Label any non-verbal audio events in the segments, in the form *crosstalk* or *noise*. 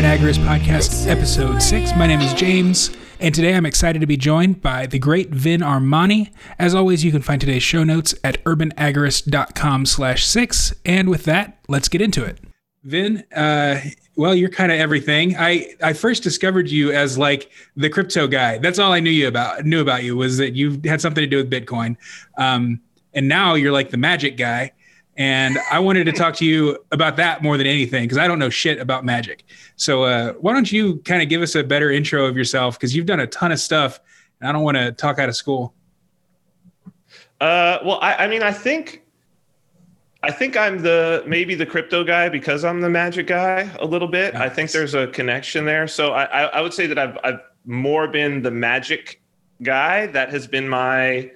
Urban Agorist Podcast, Episode 6. My name is James, and today I'm excited to be joined by the great Vin Armani. As always, you can find today's show notes at urbanagorist.com slash 6. And with that, let's get into it. Vin, uh, well, you're kind of everything. I, I first discovered you as like the crypto guy. That's all I knew you about knew about you was that you had something to do with Bitcoin. Um, and now you're like the magic guy. And I wanted to talk to you about that more than anything because I don't know shit about magic. So uh, why don't you kind of give us a better intro of yourself because you've done a ton of stuff, and I don't want to talk out of school. Uh, well, I, I mean, I think I think I'm the maybe the crypto guy because I'm the magic guy a little bit. Nice. I think there's a connection there. So I, I, I would say that I've I've more been the magic guy. That has been my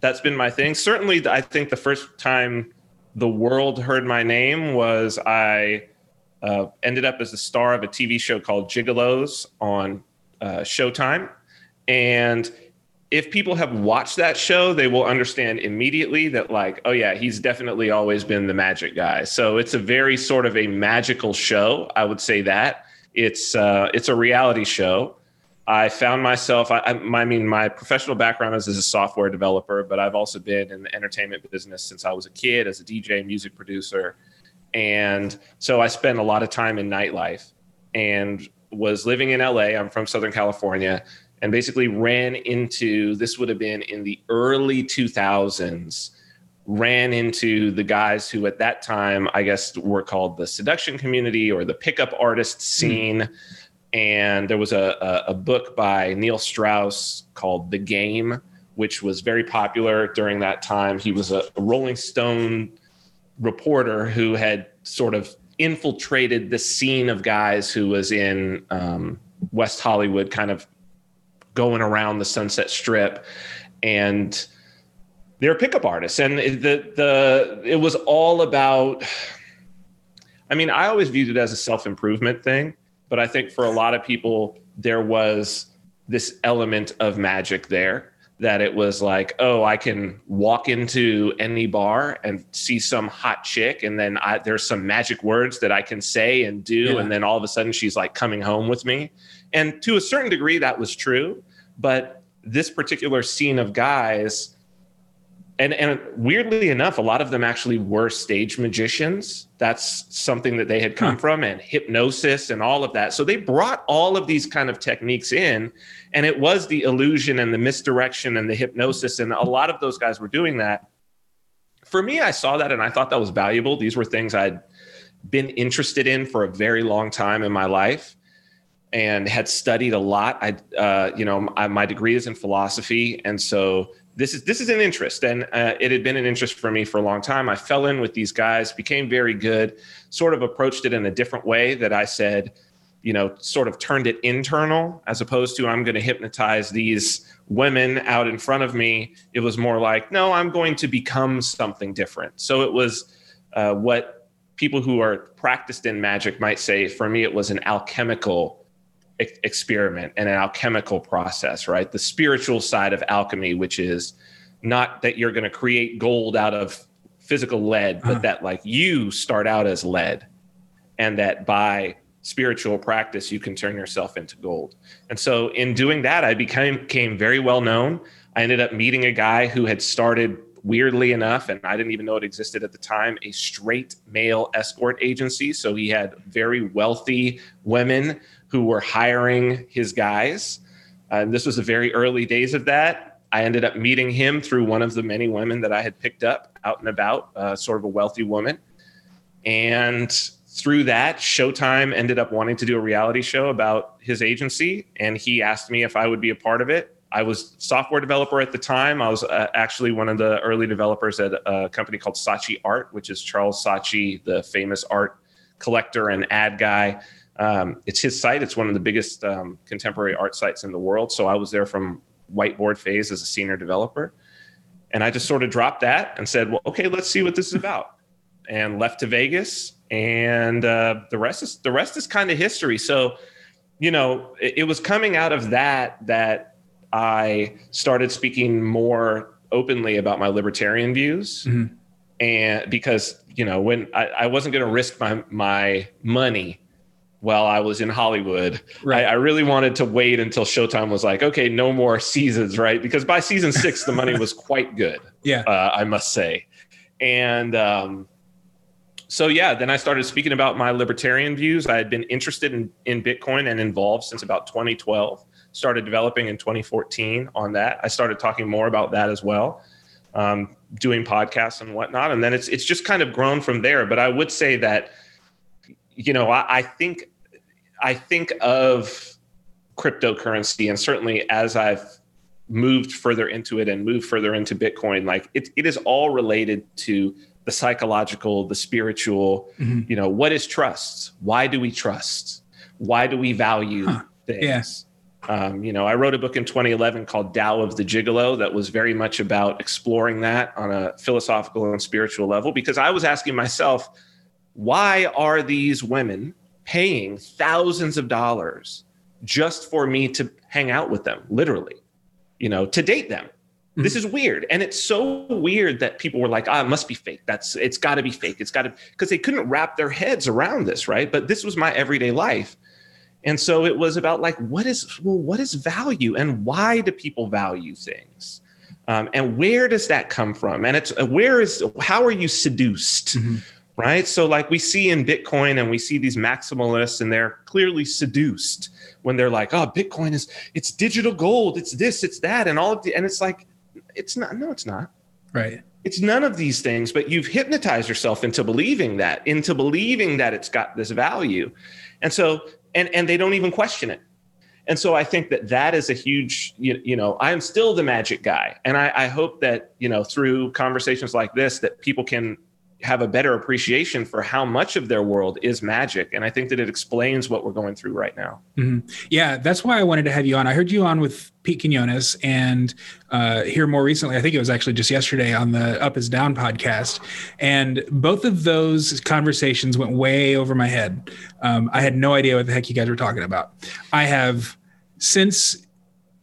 that's been my thing. Certainly, I think the first time the world heard my name was I uh, ended up as the star of a TV show called Gigolos on uh, Showtime. And if people have watched that show, they will understand immediately that, like, oh, yeah, he's definitely always been the magic guy. So it's a very sort of a magical show. I would say that. It's, uh, it's a reality show. I found myself, I, I, mean, my professional background is as a software developer, but I've also been in the entertainment business since I was a kid as a DJ, music producer. And so I spent a lot of time in nightlife and was living in LA. I'm from Southern California and basically ran into this would have been in the early 2000s ran into the guys who at that time i guess were called the seduction community or the pickup artist hmm. scene mm and there was a, a, a, book by Neil Strauss called The Game, which was very popular during that time. He was a, Rolling Stone reporter who had sort of infiltrated the scene of guys who was in um, West Hollywood, kind of going around the Sunset Strip, and they're pickup artists, and the the it was all about. I mean, I always viewed it as a self improvement thing but I think for a lot of people, there was this element of magic there that it was like, oh, I can walk into any bar and see some hot chick, and then I, there's some magic words that I can say and do, yeah. and then all of a sudden she's like coming home with me. And to a certain degree, that was true. But this particular scene of guys and and weirdly enough, a lot of them actually were stage magicians. That's something that they had come hmm. from, and hypnosis and all of that. So they brought all of these kind of techniques in, and it was the illusion and the misdirection and the hypnosis, and a lot of those guys were doing that. For me, I saw that and I thought that was valuable. These were things I'd been interested in for a very long time in my life and had studied a lot. I, uh, you know, I, my degree is in philosophy, and so this is this is an interest, and uh, it had been an interest for me for a long time. I fell in with these guys, became very good, sort of approached it in a different way that I said, you know, sort of turned it internal as opposed to I'm going to hypnotize these women out in front of me. It was more like, no, I'm going to become something different. So it was uh, what people who are practiced in magic might say. For me, it was an alchemical experiment and an alchemical process, right? The spiritual side of alchemy, which is not that you're going to create gold out of physical lead, but uh-huh. that like you start out as lead and that by spiritual practice you can turn yourself into gold. And so in doing that, I became, became very well known. I ended up meeting a guy who had started weirdly enough, and I didn't even know it existed at the time, a straight male escort agency. So he had very wealthy women who were hiring his guys. Uh, this was the very early days of that. I ended up meeting him through one of the many women that I had picked up out and about, uh, sort of a wealthy woman. And through that, Showtime ended up wanting to do a reality show about his agency. And he asked me if I would be a part of it. I was software developer at the time. I was uh, actually one of the early developers at a company called Saatchi Art, which is Charles Saatchi, the famous art collector and ad guy. Um, it's his site. It's one of the biggest um, contemporary art sites in the world. So I was there from whiteboard phase as a senior developer. And I just sort of dropped that and said, well, okay, let's see what this is about. And left to Vegas. And uh, the rest is the rest is kind of history. So, you know, it, it was coming out of that that I started speaking more openly about my libertarian views. Mm-hmm. And because, you know, when I, I wasn't going to risk my my money while I was in Hollywood. Right. I, I really wanted to wait until Showtime was like, okay, no more seasons, right? Because by season six, the money was *laughs* quite good. Yeah. uh, I must say. And um, so, yeah, then I started speaking about my libertarian views. I had been interested in, in Bitcoin and involved since about 2012. Started developing in 2014 on that. I started talking more about that as well, um, doing podcasts and whatnot. And then it's it's just kind of grown from there. But I would say that, you know, I, I think I think of cryptocurrency, and certainly as I've moved further into it and moved further into Bitcoin, like it, it is all related to the psychological, the spiritual, Mhm. you know, what is trust? Why do we trust? Why do we value Huh. things? Um, you know, I wrote a book in 2011 called Tao of the Gigolo that was very much about exploring that on a philosophical and spiritual level because I was asking myself, why are these women paying thousands of dollars just for me to hang out with them, literally, you know, to date them? This is weird. And it's so weird that people were like, ah, it must be fake. That's it's gotta be fake. It's gotta because they couldn't wrap their heads around this, right? But this was my everyday life. And so it was about like, what is well, what is value and why do people value things? Um, and where does that come from? And it's uh, where is how are you seduced? Mhm. Right. So, like we see in Bitcoin and we see these maximalists, and they're clearly seduced when they're like, oh, Bitcoin is it's digital gold, it's this, it's that, and all of the, and it's like, it's not, no, it's not. Right. It's none of these things, but you've hypnotized yourself into believing that, into believing that it's got this value. And so, and and they don't even question it. And so I think that that is a huge, you, you know, I am still the magic guy. And I, I hope that, you know, through conversations like this, that people can have a better appreciation for how much of their world is magic. And I think that it explains what we're going through right now. Yeah, that's why I wanted to have you on. I heard you on with Pete Quinones and uh, here more recently, I think it was actually just yesterday on the Up is Down podcast. And both of those conversations went way over my head. Um, I had no idea what the heck you guys were talking about. I have since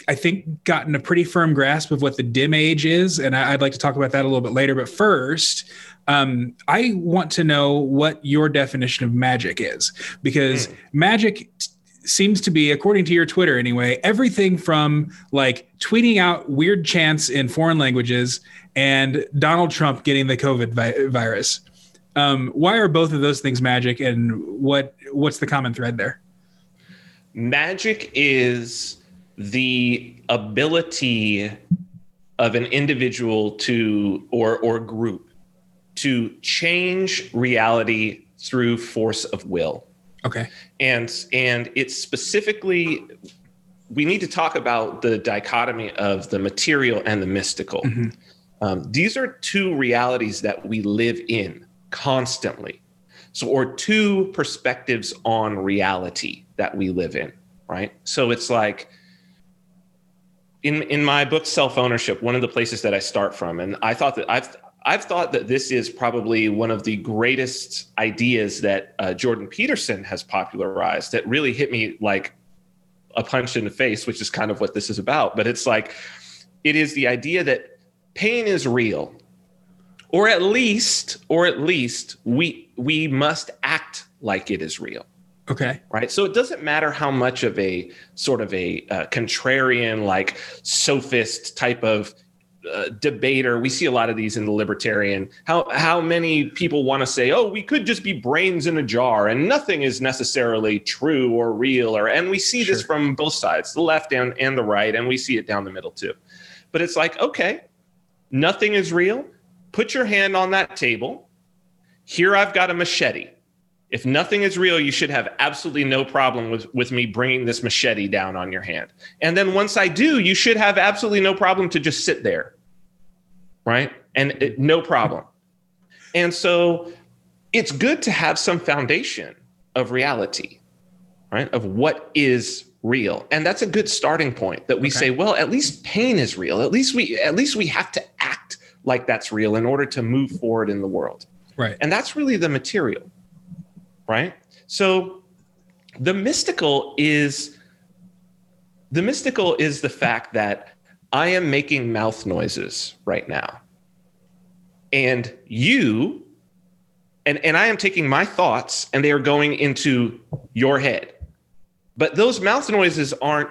I think gotten a pretty firm grasp of what the dim age is, and I'd like to talk about that a little bit later. But first, um, I want to know what your definition of magic is, because magic t- seems to be, according to your Twitter anyway, everything from like tweeting out weird chants in foreign languages and Donald Trump getting the COVID vi- virus. Um, why are both of those things magic, and what what's the common thread there? Magic is the ability of an individual to or or group to change reality through force of will. Okay. And and it's specifically we need to talk about the dichotomy of the material and the mystical. Mhm. Um, these are two realities that we live in constantly. So, or two perspectives on reality that we live in, right? So it's like in in my book Self Ownership, one of the places that I start from, and I thought that I've I've thought that this is probably one of the greatest ideas that uh, Jordan Peterson has popularized. That really hit me like a punch in the face, which is kind of what this is about. But it's like it is the idea that pain is real or at least or at least we we must act like it is real Okay. right so it doesn't matter how much of a sort of a uh, contrarian like sophist type of uh, debater. We see a lot of these in the libertarian. How how many people want to say oh we could just be brains in a jar and nothing is necessarily true or real or and we see this from both sides the left and, and the right and we see it down the middle too. But it's like okay nothing is real. Put your hand on that table. Here i've got a machete. If nothing is real, you should have absolutely no problem with, with me bringing this machete down on your hand. And then once I do, you should have absolutely no problem to just sit there. Right? And it, no problem. And so it's good to have some foundation of reality, right? Of what is real. And that's a good starting point that we Okay. say, well, at least pain is real. At least we at least we have to act like that's real in order to move forward in the world. Right. And that's really the material, right? So the mystical is the mystical is the fact that I am making mouth noises right now. And you and and I am taking my thoughts and they are going into your head. But those mouth noises aren't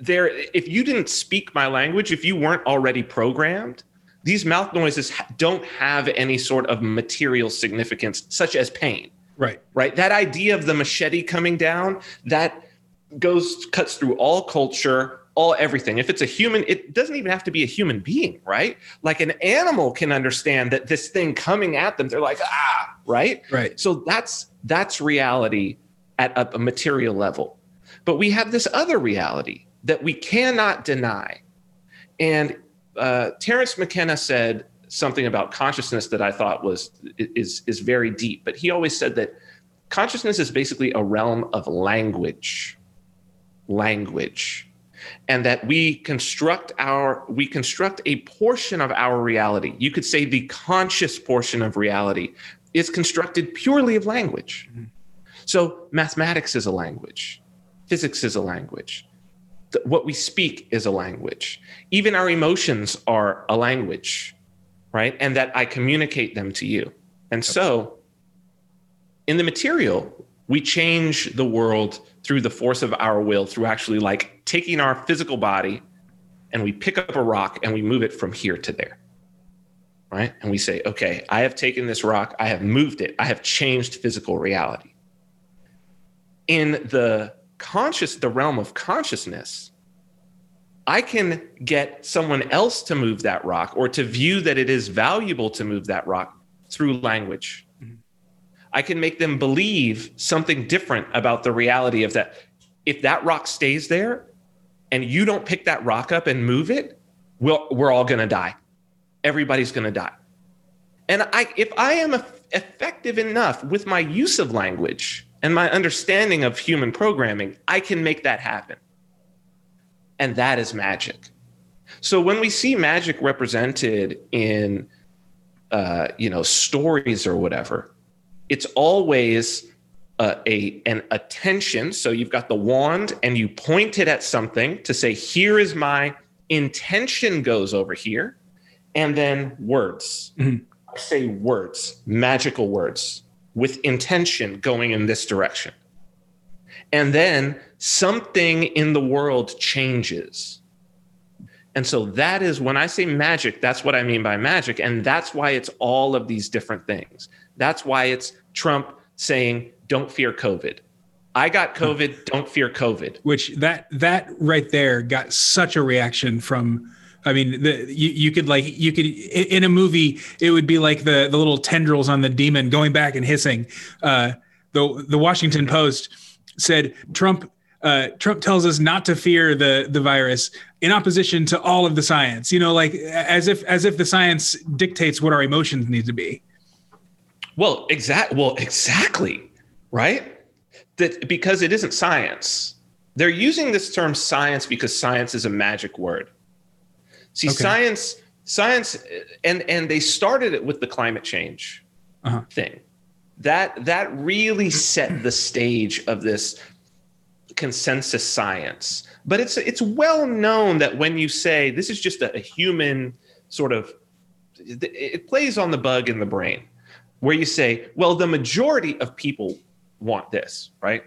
there. If you didn't speak my language, if you weren't already programmed, these mouth noises don't have any sort of material significance, such as pain. Right. Right. That idea of the machete coming down that goes cuts through all culture, all everything. If it's a human, it doesn't even have to be a human being, right? Like an animal can understand that this thing coming at them, they're like, ah, right? Right. So that's that's reality at a, a material level. But we have this other reality that we cannot deny. And uh, Terence McKenna said something about consciousness that I thought was is is very deep. But he always said that consciousness is basically a realm of language, language, and that we construct our we construct a portion of our reality. You could say the conscious portion of reality is constructed purely of language. Mm-hmm. So mathematics is a language, physics is a language. What we speak is a language. Even our emotions are a language, right? And that I communicate them to you. And so in the material, we change the world through the force of our will, through actually like taking our physical body and we pick up a rock and we move it from here to there. Right. And we say, okay, I have taken this rock, I have moved it, I have changed physical reality in the conscious the realm of consciousness i can get someone else to move that rock or to view that it is valuable to move that rock through language. I can make them believe something different about the reality of that if that rock stays there and you don't pick that rock up and move it we'll, we're all going to die everybody's going to die and i if i am effective enough with my use of language and my understanding of human programming, I can make that happen. And that is magic. So when we see magic represented in, uh, you know, stories or whatever, it's always uh, a an attention. So you've got the wand and you point it at something to say, "Here is my intention." Goes over here, and then words. Mm-hmm. I say words, magical words with intention going in this direction. And then something in the world changes. And so that is when I say magic, that's what I mean by magic. And that's why it's all of these different things. That's why it's Trump saying, don't fear COVID. I got COVID, don't fear COVID. Which that that right there got such a reaction from I mean, the, you, you could like you could in a movie it would be like the the little tendrils on the demon going back and hissing. Uh, the the Washington Post said Trump uh, Trump tells us not to fear the the virus in opposition to all of the science. You know, like as if as if the science dictates what our emotions need to be. Well, exact. Well, exactly. Right. That because it isn't science. They're using this term science because science is a magic word. See, okay. science, science, and and they started it with the climate change uh-huh. thing. That that really set the stage of this consensus science. But it's it's well known that when you say this is just a, a human sort of, it plays on the bug in the brain, where you say, well, the majority of people want this, right?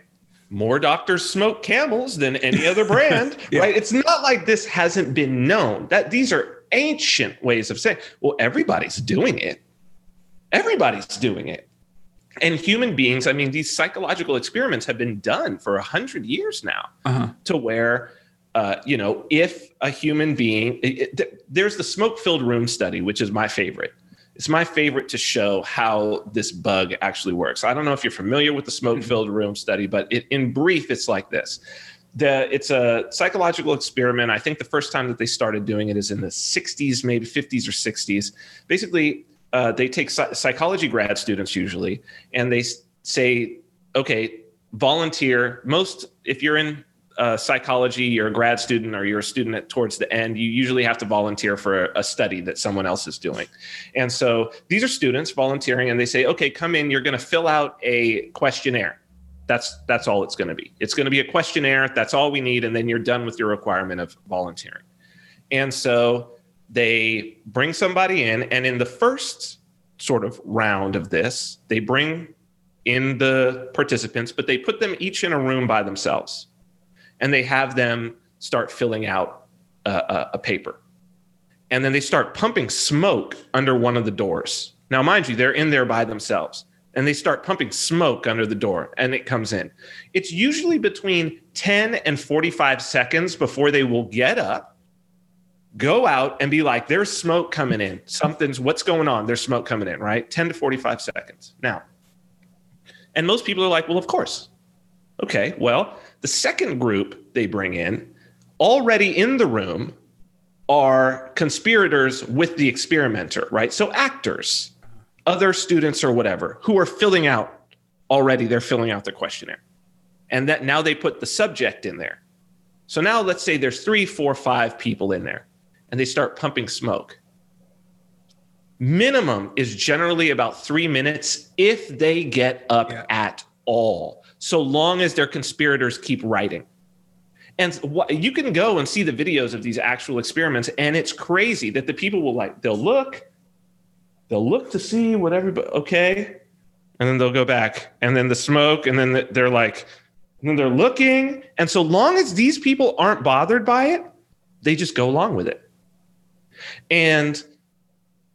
more doctors smoke camels than any other *laughs* brand yeah. right it's not like this hasn't been known that these are ancient ways of saying well everybody's doing it everybody's doing it and human beings i mean these psychological experiments have been done for a hundred years now uh-huh. to where uh, you know if a human being it, it, there's the smoke filled room study which is my favorite it's my favorite to show how this bug actually works. I don't know if you're familiar with the smoke filled room study, but it, in brief, it's like this. The, it's a psychological experiment. I think the first time that they started doing it is in the 60s, maybe 50s or 60s. Basically, uh, they take psychology grad students usually, and they say, okay, volunteer. Most, if you're in uh, psychology, you're a grad student or you're a student at, towards the end, you usually have to volunteer for a study that someone else is doing. And so these are students volunteering, and they say, okay, come in, you're going to fill out a questionnaire. That's that's all it's going to be. It's going to be a questionnaire. That's all we need, and then you're done with your requirement of volunteering. And so they bring somebody in, and in the first sort of round of this, they bring in the participants, but they put them each in a room by themselves and they have them start filling out a, paper. And then they start pumping smoke under one of the doors. Now, mind you, they're in there by themselves and they start pumping smoke under the door and it comes in. It's usually between 10 and 45 seconds before they will get up, go out and be like, there's smoke coming in. Something's what's going on? There's smoke coming in, right? 10 to 45 seconds. Now, and most people are like, well, of course. Okay, well, the second group they bring in, already in the room, are conspirators with the experimenter, right? So actors, other students or whatever, who are filling out already, they're filling out the questionnaire. And that now they put the subject in there. So now let's say there's three, four, five people in there, and they start pumping smoke minimum is generally about three minutes if they get up yeah. at all, so long as their conspirators keep writing. And what, you can go and see the videos of these actual experiments, and it's crazy that the people will like, they'll look, they'll look to see what everybody, okay. And then they'll go back, and then the smoke, and then they're like, and then they're looking. And so long as these people aren't bothered by it, they just go along with it. And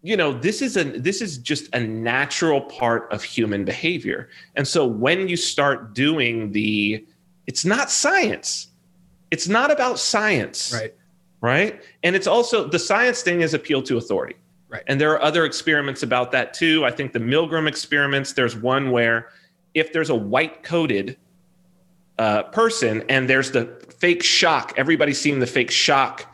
you know this is a this is just a natural part of human behavior. And so when you start doing the it's not science. It's not about science. Right. Right? And it's also the science thing is appeal to authority. Right. And there are other experiments about that too. I think the milgram experiments there's one where if there's a white coated uh, person and there's the fake shock everybody's seen the fake shock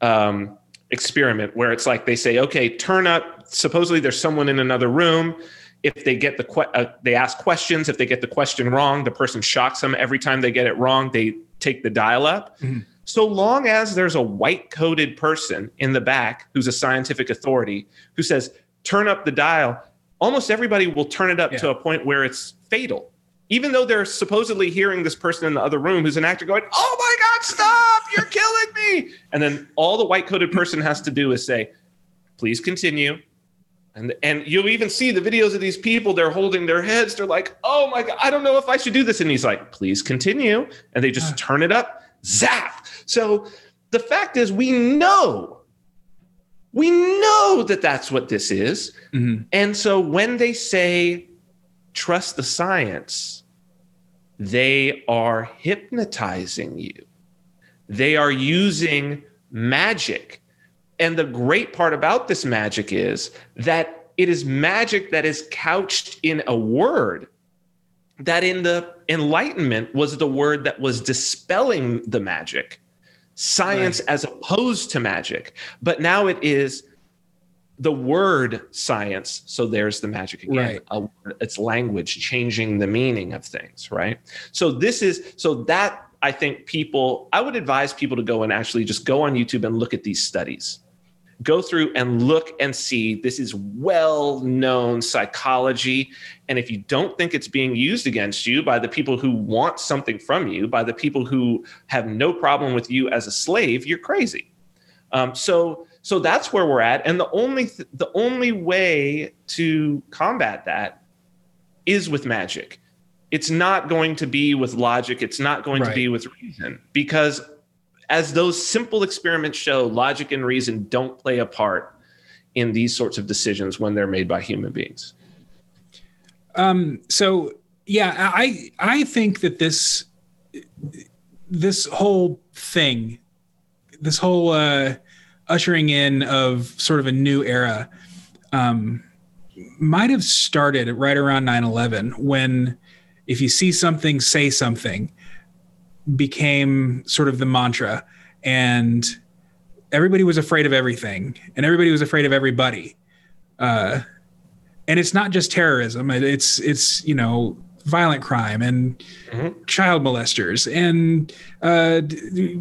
um, experiment where it's like they say, okay, turn up. Supposedly there's someone in another room. If they get the que- uh, they ask questions. If they get the question wrong, the person shocks them. Every time they get it wrong, they take the dial up. Mm-hmm. So long as there's a white coated person in the back who's a scientific authority who says, turn up the dial, almost everybody will turn it up yeah. to a point where it's fatal even though they're supposedly hearing this person in the other room who's an actor going, "Oh my God, stop! You're killing me!" And then all the white coated person has to do is say, "Please continue." And and you'll even see the videos of these people. They're holding their heads. They're like, "Oh my God, I don't know if I should do this." And he's like, "Please continue." And they just turn it up. Zap. So the fact is, we know we know that that's what this is. Mm-hmm. And so when they say trust the science, they are hypnotizing you. They are using magic. And the great part about this magic is that it is magic that is couched in a word that in the Enlightenment was the word that was dispelling the magic, science right. as opposed to magic. But now it is the word science so there's the magic again right. it's language changing the meaning of things right so this is so that i think people i would advise people to go and actually just go on youtube and look at these studies. Go through and look and see. This is well known psychology. And if you don't think it's being used against you by the people who want something from you by the people who have no problem with you as a slave you're crazy. Um, so so that's where we're at. And the only th- the only way to combat that is with magic it's not going to be with logic it's not going right. to be with reason because as those simple experiments show logic and reason don't play a part in these sorts of decisions when they're made by human beings um so yeah i i think that this this whole thing this whole uh ushering in of sort of a new era um, might have started right around 9-11 when if you see something say something became sort of the mantra and everybody was afraid of everything and everybody was afraid of everybody uh, and it's not just terrorism it's it's you know violent crime and mm-hmm. child molesters and uh,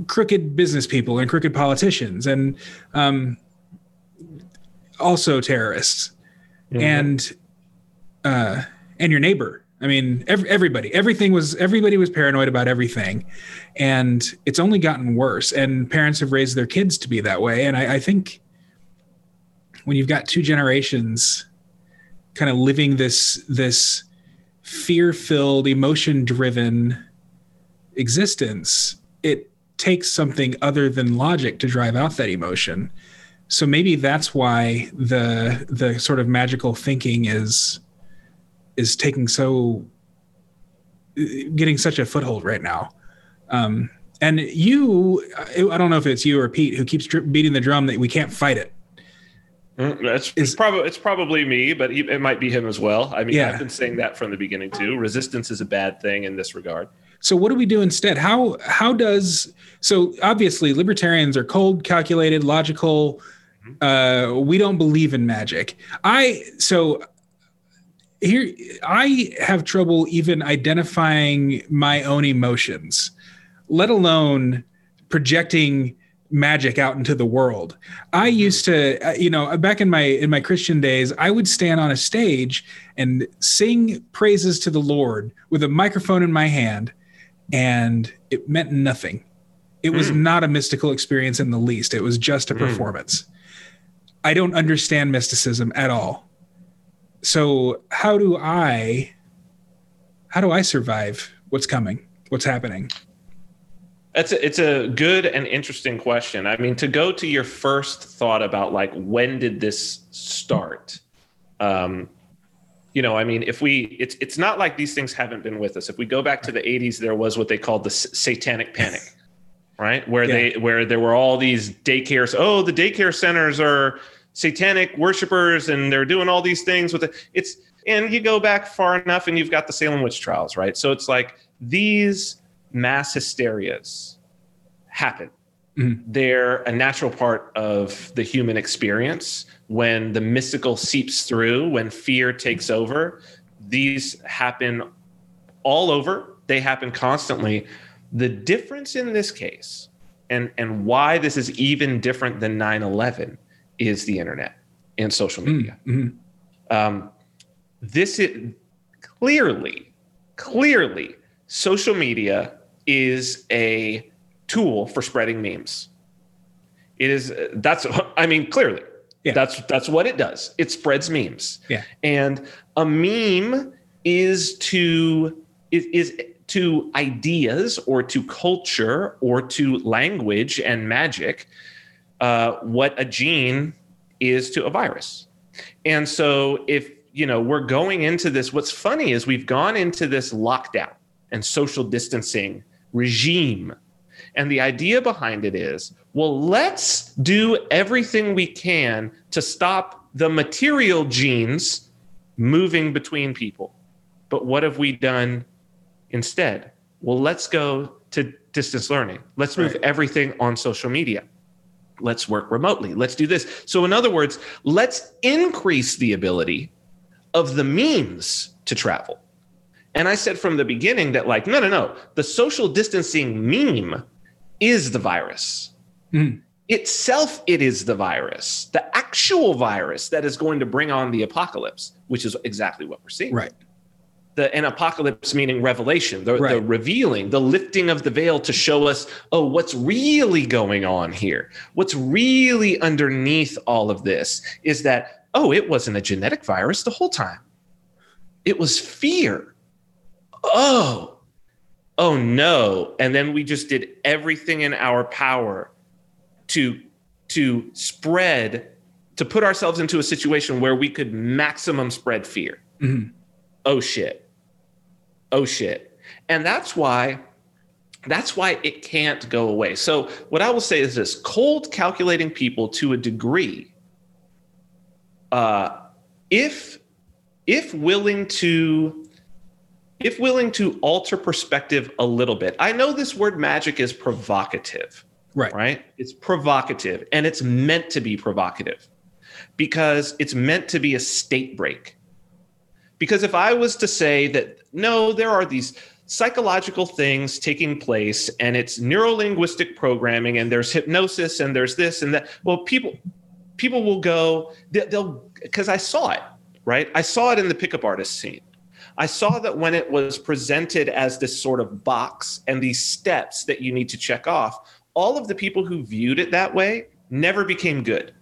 crooked business people and crooked politicians and um, also terrorists mm-hmm. and uh, and your neighbor. I mean, every, everybody, everything was everybody was paranoid about everything, and it's only gotten worse. And parents have raised their kids to be that way. And I, I think when you've got two generations kind of living this this fear-filled, emotion-driven existence, it takes something other than logic to drive out that emotion. So maybe that's why the the sort of magical thinking is is taking so getting such a foothold right now. Um, and you, I don't know if it's you or Pete who keeps beating the drum that we can't fight it. Mm, that's it's probably it's probably me, but it might be him as well. I mean, yeah. I've been saying that from the beginning too. Resistance is a bad thing in this regard. So what do we do instead? How how does so obviously libertarians are cold, calculated, logical. Mm-hmm. Uh, we don't believe in magic. I so here I have trouble even identifying my own emotions, let alone projecting magic out into the world. I mm-hmm. used to, uh, you know, back in my in my Christian days, I would stand on a stage and sing praises to the Lord with a microphone in my hand, and it meant nothing. It was mm. not a mystical experience in the least. It was just a mm. performance. I don't understand mysticism at all so how do I how do I survive what's coming? What's happening? That's a, it's a good and interesting question. I mean, to go to your first thought about like when did this start? Um, you know, I mean, if we, it's it's not like these things haven't been with us. If we go back to the '80s, there was what they called the satanic panic, *laughs* right? Where yeah. they where there were all these daycares. Oh, the daycare centers are satanic worshipers and they're doing all these things with it. It's and you go back far enough and you've got the Salem witch trials, right? So it's like these mass hysterias happen. Mm-hmm. They're a natural part of the human experience. When the mystical seeps through, when fear takes over, these happen all over. They happen constantly. The difference in this case, and, and why this is even different than 9 11, is the internet and social media. Mm-hmm. Um, this is clearly, clearly, social media is a tool for spreading memes. It is that's I mean clearly yeah. that's that's what it does. It spreads memes. Yeah. And a meme is to is, is to ideas or to culture or to language and magic uh, what a gene is to a virus. And so if you know we're going into this, what's funny is we've gone into this lockdown and social distancing regime. And the idea behind it is, well, let's do everything we can to stop the material genes moving between people. But what have we done instead? Well, let's go to distance learning. Let's move right. everything on social media let's work remotely. Let's do this. So, in other words, let's increase the ability of the memes to travel. And I said from the beginning that, like, no, no, no, the social distancing meme is the virus. Mm. Itself, it is the virus, the actual virus that is going to bring on the apocalypse, which is exactly what we're seeing. Right the an apocalypse meaning revelation the, right. the revealing the lifting of the veil to show us oh what's really going on here? What's really underneath all of this is that oh it wasn't a genetic virus the whole time. It was fear. Oh oh no. And then we just did everything in our power to to spread to put ourselves into a situation where we could maximum spread fear. Mm-hmm oh shit, oh shit. And that's why that's why it can't go away. So what I will say is this cold calculating people to a degree, uh, if if willing to if willing to alter perspective a little bit. I know this word magic is provocative. Right. Right? It's provocative and it's meant to be provocative because it's meant to be a state break. Because if I was to say that, no, there are these psychological things taking place and it's neurolinguistic programming and there's hypnosis and there's this and that, well, people, people will go, they'll, because I saw it, right? I saw it in the pickup artist scene. I saw that when it was presented as this sort of box and these steps that you need to check off, all of the people who viewed it that way never became good.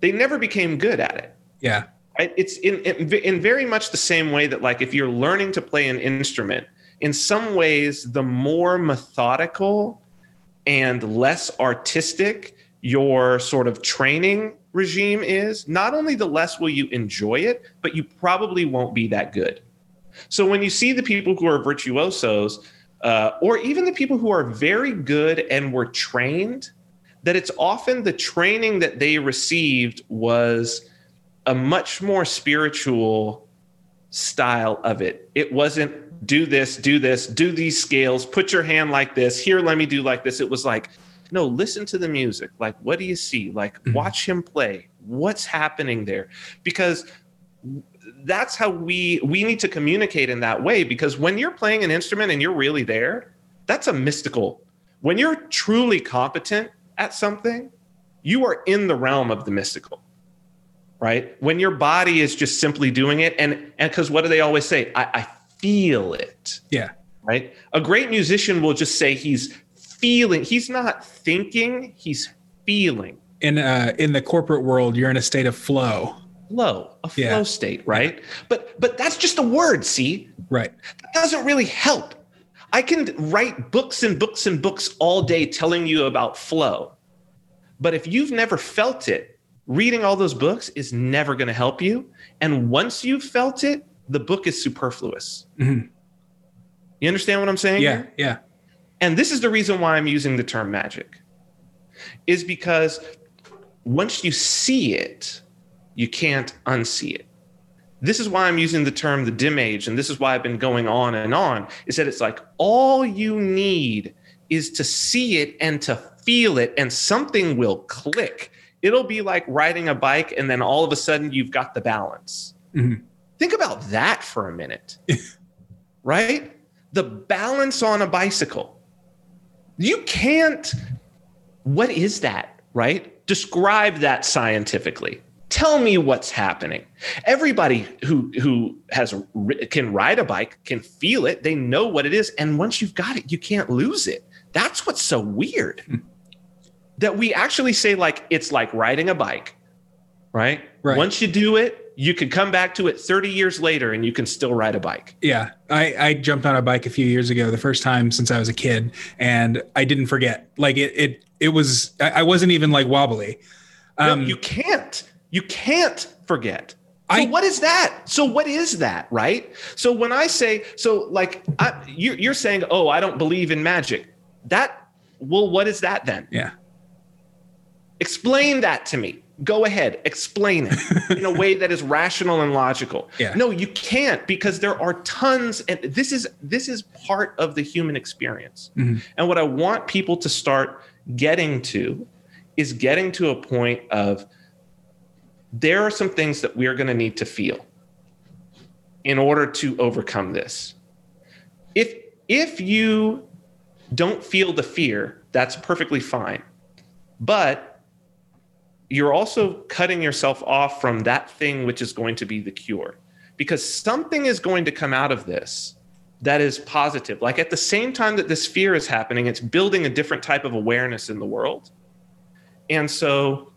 They never became good at it. Yeah It's in, in in very much the same way that like if you're learning to play an instrument, in some ways, the more methodical and less artistic your sort of training regime is, not only the less will you enjoy it, but you probably won't be that good. So when you see the people who are virtuosos, uh, or even the people who are very good and were trained, that it's often the training that they received was a much more spiritual style of it. It wasn't do this, do this, do these scales, put your hand like this, here, let me do like this. It was like, no, listen to the music. Like, what do you see? Like, mm-hmm. watch him play. What's happening there? Because that's how we we need to communicate in that way because when you're playing an instrument and you're really there that's a mystical when you're truly competent at something you are in the realm of the mystical right when your body is just simply doing it and and because what do they always say I, I feel it yeah right a great musician will just say he's feeling he's not thinking he's feeling in uh in the corporate world you're in a state of flow flow, a flow yeah. state, right? Yeah. But but that's just a word, see? Right. That doesn't really help. I can write books and books and books all day telling you about flow. But if you've never felt it, reading all those books is never going to help you. And once you've felt it, the book is superfluous. Mm-hmm. You understand what I'm saying? Yeah, here? yeah. And this is the reason why I'm using the term magic, is because once you see it, you can't unsee it. This is why I'm using the term the dim age, and this is why I've been going on and on, is that it's like all you need is to see it and to feel it, and something will click. It'll be like riding a bike, and then all of a sudden you've got the balance. Mm-hmm. Think about that for a minute, *laughs* right? The balance on a bicycle. You can't, what is that, right? Describe that scientifically tell me what's happening everybody who who has can ride a bike can feel it they know what it is and once you've got it you can't lose it that's what's so weird hmm. That we actually say like it's like riding a bike right? right once you do it you can come back to it 30 years later and you can still ride a bike yeah i i jumped on a bike a few years ago the first time since i was a kid and i didn't forget like it it it was i wasn't even like wobbly um, no, you can't you can't forget. So I, what is that? So what is that, right? So when I say, so like I, you, you're saying, oh, I don't believe in magic. That, well, what is that then? Yeah. Explain that to me. Go ahead, explain it in a way that is rational and logical. *laughs* Yeah. No, you can't because there are tons, and this is this is part of the human experience. Mm-hmm. And what I want people to start getting to is getting to a point of there are some things that we are going to need to feel in order to overcome this. If if you don't feel the fear, that's perfectly fine. But you're also cutting yourself off from that thing which is going to be the cure. Because something is going to come out of this that is positive. Like at the same time that this fear is happening, it's building a different type of awareness in the world. And so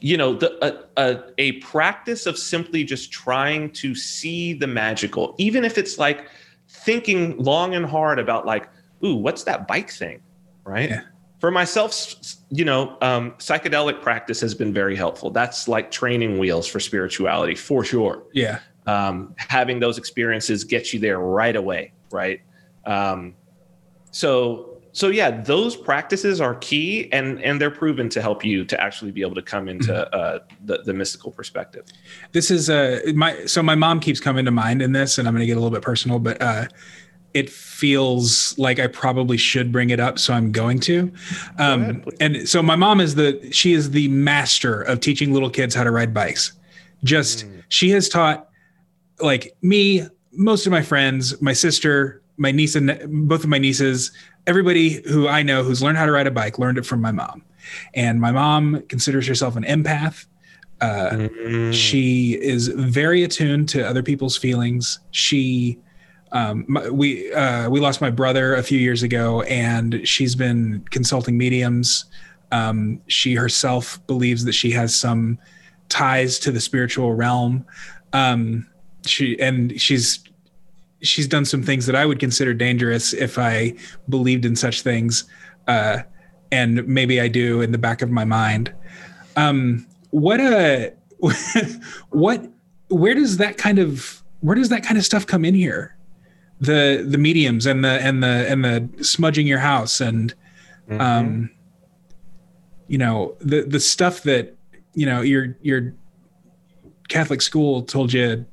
you know the a, a, a, practice of simply just trying to see the magical even if it's like thinking long and hard about like ooh what's that bike thing right yeah. For myself you know um, psychedelic practice has been very helpful. That's like training wheels for spirituality for sure. Yeah. Um, having those experiences get you there right away right? Um, so so yeah those practices are key and and they're proven to help you to actually be able to come into mm-hmm. uh, the, the mystical perspective. This is uh my so my mom keeps coming to mind in this and i'm going to get a little bit personal but uh it feels like I probably should bring it up, so I'm going to. Um, ahead, and so my mom is the she is the master of teaching little kids how to ride bikes. Just mm. she has taught like me, most of my friends, my sister, my niece and both of my nieces, everybody who I know who's learned how to ride a bike learned it from my mom. And my mom considers herself an empath. Uh, mm-hmm. She is very attuned to other people's feelings. She, um, we uh, we lost my brother a few years ago, and she's been consulting mediums. Um, she herself believes that she has some ties to the spiritual realm. Um, she and she's she's done some things that I would consider dangerous if I believed in such things, uh, and maybe I do in the back of my mind. Um, what a *laughs* what where does that kind of where does that kind of stuff come in here? The the mediums and the and the and the smudging your house and mm-hmm. um you know the the stuff that you know your your Catholic school told you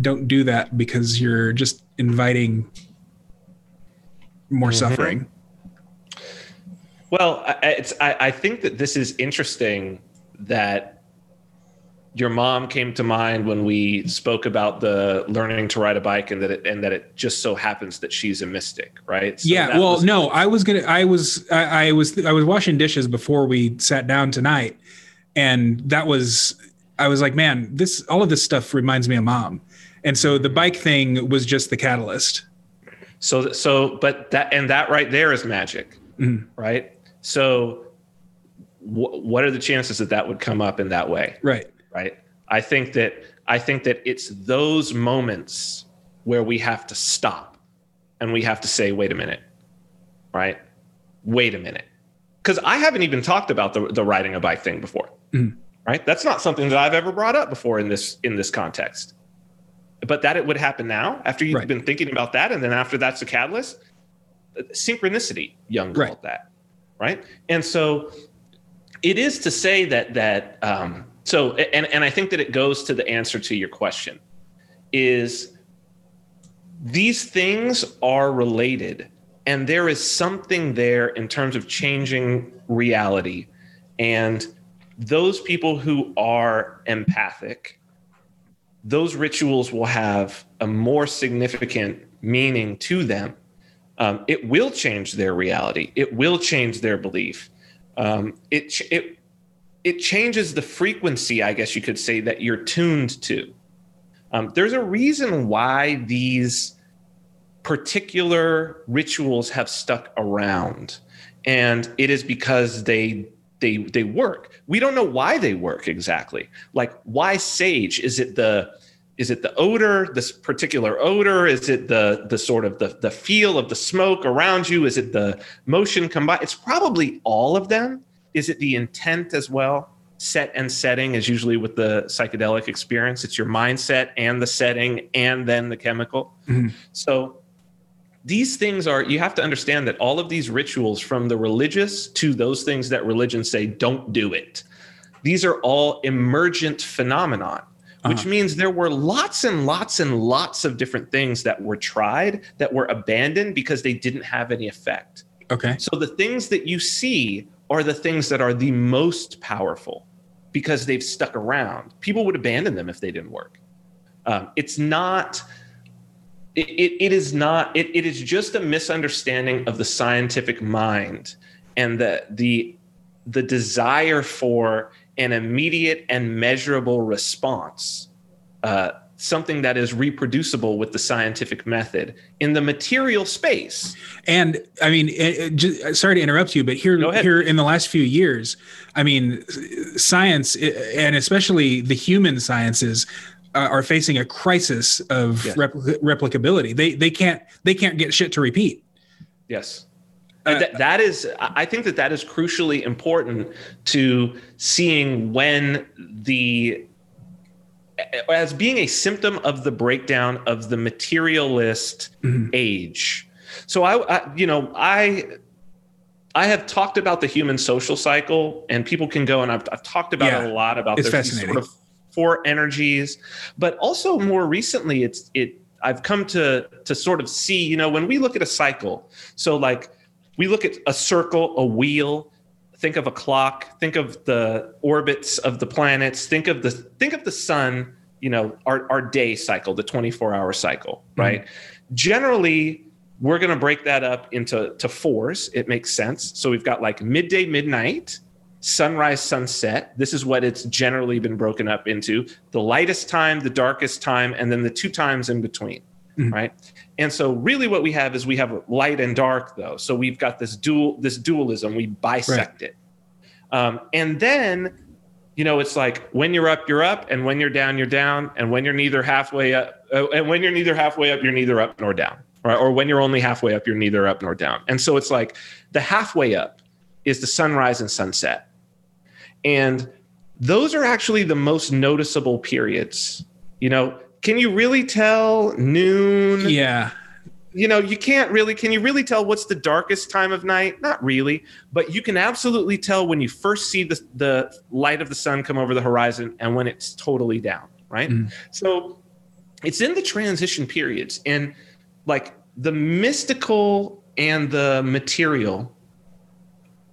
don't do that because you're just inviting more mm-hmm. suffering. Well, it's I, I think that this is interesting that your mom came to mind when we spoke about the learning to ride a bike and that it, and that it just so happens that she's a mystic right? So yeah well was- no i was gonna i was I, I, was i was washing dishes before we sat down tonight and that was i was like man this all of this stuff reminds me of mom. And so the bike thing was just the catalyst. So so but that and that right there is magic mm-hmm. right? So wh- what are the chances that that would come up in that way? Right right? I think that I think that it's those moments where we have to stop and we have to say, wait a minute, right? Wait a minute. Because I haven't even talked about the, the riding a bike thing before. Mm. Right? That's not something that I've ever brought up before in this in this context. But that it would happen now after you've right. been thinking about that, and then after that's a catalyst, synchronicity, Jung called right. that. Right. And so it is to say that that um, so and and I think that it goes to the answer to your question is these things are related and there is something there in terms of changing reality. And those people who are empathic those rituals will have a more significant meaning to them. Um, it will change their reality. It will change their belief. Um, it, it it changes the frequency, I guess you could say, that you're tuned to. Um, there's a reason why these particular rituals have stuck around, and it is because they they they work. We don't know why they work exactly. Like why sage? Is it the is it the odor, this particular odor? Is it the the sort of the the feel of the smoke around you? Is it the motion combined? It's probably all of them is it the intent as well? Set and setting is usually with the psychedelic experience. It's your mindset and the setting and then the chemical. Mm-hmm. So these things are you have to understand that all of these rituals from the religious to those things that religion say don't do it these are all emergent phenomenon which uh-huh. means there were lots and lots and lots of different things that were tried that were abandoned because they didn't have any effect okay so the things that you see are the things that are the most powerful because they've stuck around. People would abandon them if they didn't work. Um, it's not. It, it, it is not. It, it is just a misunderstanding of the scientific mind and the the the desire for an immediate and measurable response uh, something that is reproducible with the scientific method in the material space. And I mean, it, it just, sorry to interrupt you, but here, here in the last few years, I mean, science and especially the human sciences uh, are facing a crisis of yes. replicability. They they can't they can't get shit to repeat. Yes. Uh, that, that is i think that that is crucially important to seeing when the as being a symptom of the breakdown of the materialist mm-hmm. age. So I, I, you know, I I have talked about the human social cycle, and people can go and I've, I've talked about yeah, it a lot about it's the sort of four energies, but also more recently, it's it. I've come to to sort of see, you know, when we look at a cycle, so like we look at a circle, a wheel, think of a clock. Think of the orbits of the planets. Think of the think of the sun you know our, our day cycle the 24 hour cycle mm-hmm. right? Mm-hmm. generally we're going to break that up into to fours. It makes sense. So we've got like midday midnight sunrise sunset. This is what it's generally been broken up into. The lightest time the darkest time and then the two times in between mm-hmm. right and so really what we have is we have light and dark though so we've got this dual this dualism we bisect right. it um, and then you know, it's like when you're up, you're up, and when you're down, you're down, and when you're neither halfway up, uh, and when you're neither halfway up, you're neither up nor down, right? Or when you're only halfway up, you're neither up nor down. And so it's like the halfway up is the sunrise and sunset, and those are actually the most noticeable periods. You know, can you really tell noon? Yeah you know, you can't really, can you really tell what's the darkest time of night? Not really, but you can absolutely tell when you first see the, the light of the sun come over the horizon and when it's totally down, right? Mm. So it's in the transition periods. And like the mystical and the material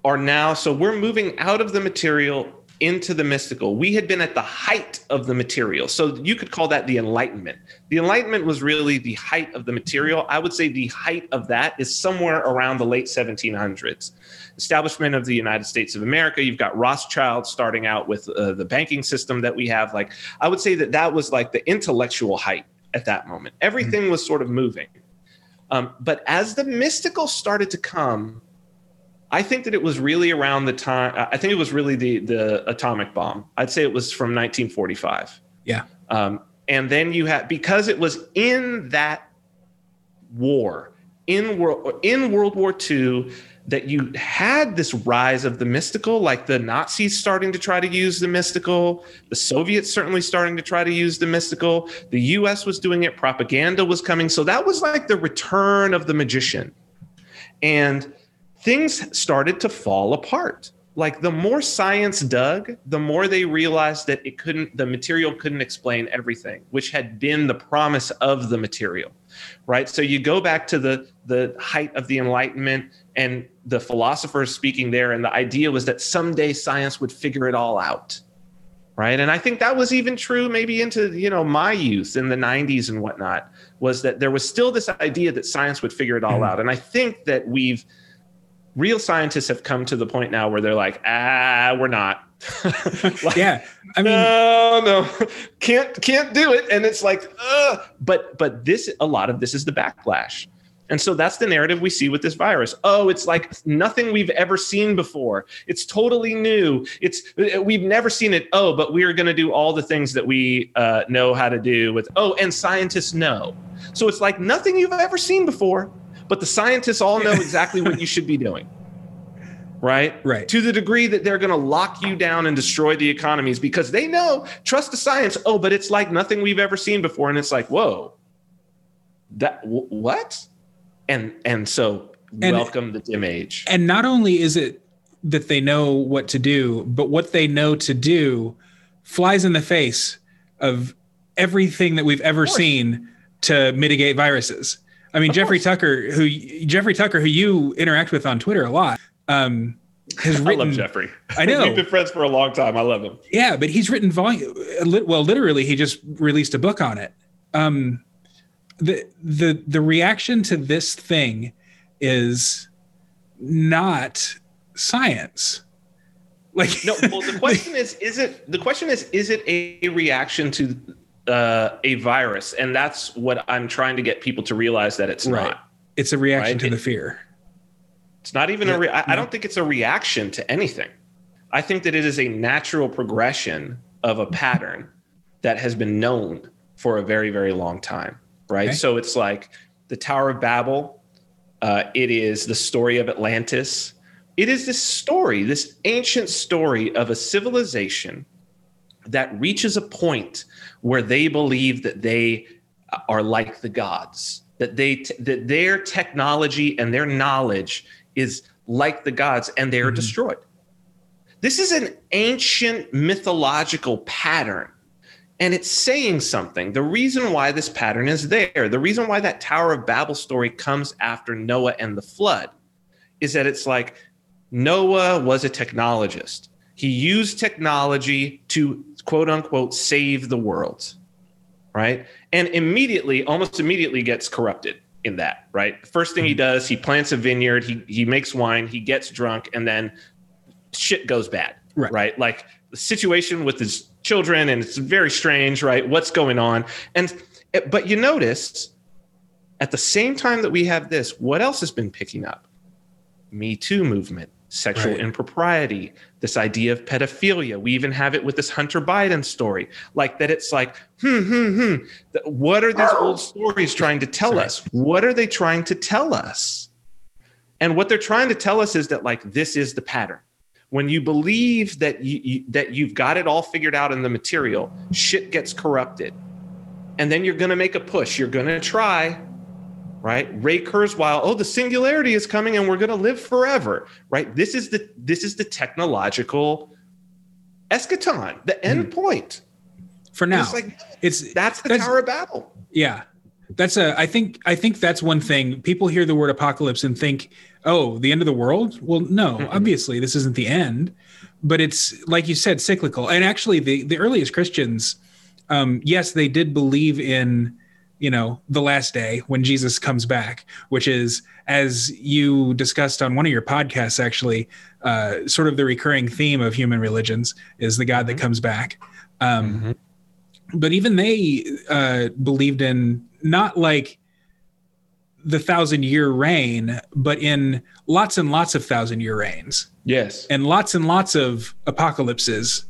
are now, so we're moving out of the material into the mystical. We had been at the height of the material. So you could call that the Enlightenment. The Enlightenment was really the height of the material. I would say the height of that is somewhere around the late 1700s. Establishment of the United States of America. You've got Rothschild starting out with uh, the banking system that we have. Like, I would say that that was like the intellectual height at that moment. Everything mm-hmm. was sort of moving. Um, but as the mystical started to come, I think that it was really around the time. I think it was really the the atomic bomb. I'd say it was from 1945. Yeah. Um, and then you had because it was in that war in world in World War II that you had this rise of the mystical, like the Nazis starting to try to use the mystical, the Soviets certainly starting to try to use the mystical, the US was doing it, propaganda was coming. So that was like the return of the magician. And things started to fall apart. Like the more science dug, the more they realized that it couldn't, the material couldn't explain everything, which had been the promise of the material, right? So you go back to the the height of the Enlightenment and the philosophers speaking there, and the idea was that someday science would figure it all out, right? And I think that was even true maybe into you know my youth in the '90s and whatnot. Was that there was still this idea that science would figure it all mm-hmm. out, and I think that we've real scientists have come to the point now where they're like, ah, we're not. *laughs* like, yeah, I mean, no, no, can't can't do it. And it's like, Ugh. but but this a lot of this is the backlash. And so that's the narrative we see with this virus. Oh, it's like nothing we've ever seen before. It's totally new. It's we've never seen it. Oh, but we are going to do all the things that we uh, know how to do with. Oh, and scientists know. So it's like nothing you've ever seen before but the scientists all know *laughs* exactly what you should be doing. Right? Right. To the degree that they're going to lock you down and destroy the economies because they know, trust the science. Oh, but it's like nothing we've ever seen before. And it's like, whoa, that w- what? And and so and, welcome the dim age. And not only is it that they know what to do, but what they know to do flies in the face of everything that we've ever seen to mitigate viruses. I mean, of Jeffrey course. Tucker, who Jeffrey Tucker, who you interact with on Twitter a lot, um, has written. I love Jeffrey. I know we've been friends for a long time. I love him. Yeah, but he's written volume. Well, literally, he just released a book on it. Um, the the the reaction to this thing is not science. Like no. Well, the *laughs* question is: is it the question is: is it a reaction to uh, a virus, and that's what I'm trying to get people to realize that it's right. not. It's a reaction right? to it, the fear. It's not even yeah, a. Re- I, I don't think it's a reaction to anything. I think that it is a natural progression of a pattern that has been known for a very, very long time. Right. Okay. So it's like the Tower of Babel. Uh, it is the story of Atlantis. It is this story, this ancient story of a civilization that reaches a point where they believe that they are like the gods that they that their technology and their knowledge is like the gods and they are mm-hmm. destroyed. This is an ancient mythological pattern and it's saying something. The reason why this pattern is there the reason why that tower of babel story comes after noah and the flood is that it's like noah was a technologist. He used technology to quote unquote save the world, right? And immediately, almost immediately gets corrupted in that, right? The first thing he mm-hmm. does, he plants a vineyard, he he makes wine, he gets drunk, and then shit goes bad, right? right? Like the situation with his children, and it's very strange, right? What's going on? And but you notice at the same time that we have this, what else has been picking up? Me Too movement sexual Right. impropriety, this idea of pedophilia. We even have it with this Hunter Biden story, like that. It's like, hmm, hmm, hmm. What are these old stories trying to tell Sorry. us? What are they trying to tell us? And what they're trying to tell us is that like this is the pattern. When you believe that you, you that you've got it all figured out in the material, shit gets corrupted, and then you're going to make a push. You're going to try, right? Ray Kurzweil. Oh, the singularity is coming, and we're going to live forever, right? This is the this is the technological eschaton, the end point. For now, It's like it's that's the That's- Tower of Babel. Yeah. That's a I think I think that's one thing. People hear the word apocalypse and think, "Oh, the end of the world?" Well, no, Mm-mm. obviously this isn't the end, but it's like you said cyclical. And actually the the earliest Christians um yes, they did believe in you know, the last day when Jesus comes back, which is as you discussed on one of your podcasts actually, uh sort of the recurring theme of human religions is the God that comes back. Um but even they uh, believed in not like the thousand year reign, but in lots and lots of thousand year reigns Yes. and lots and lots of apocalypses.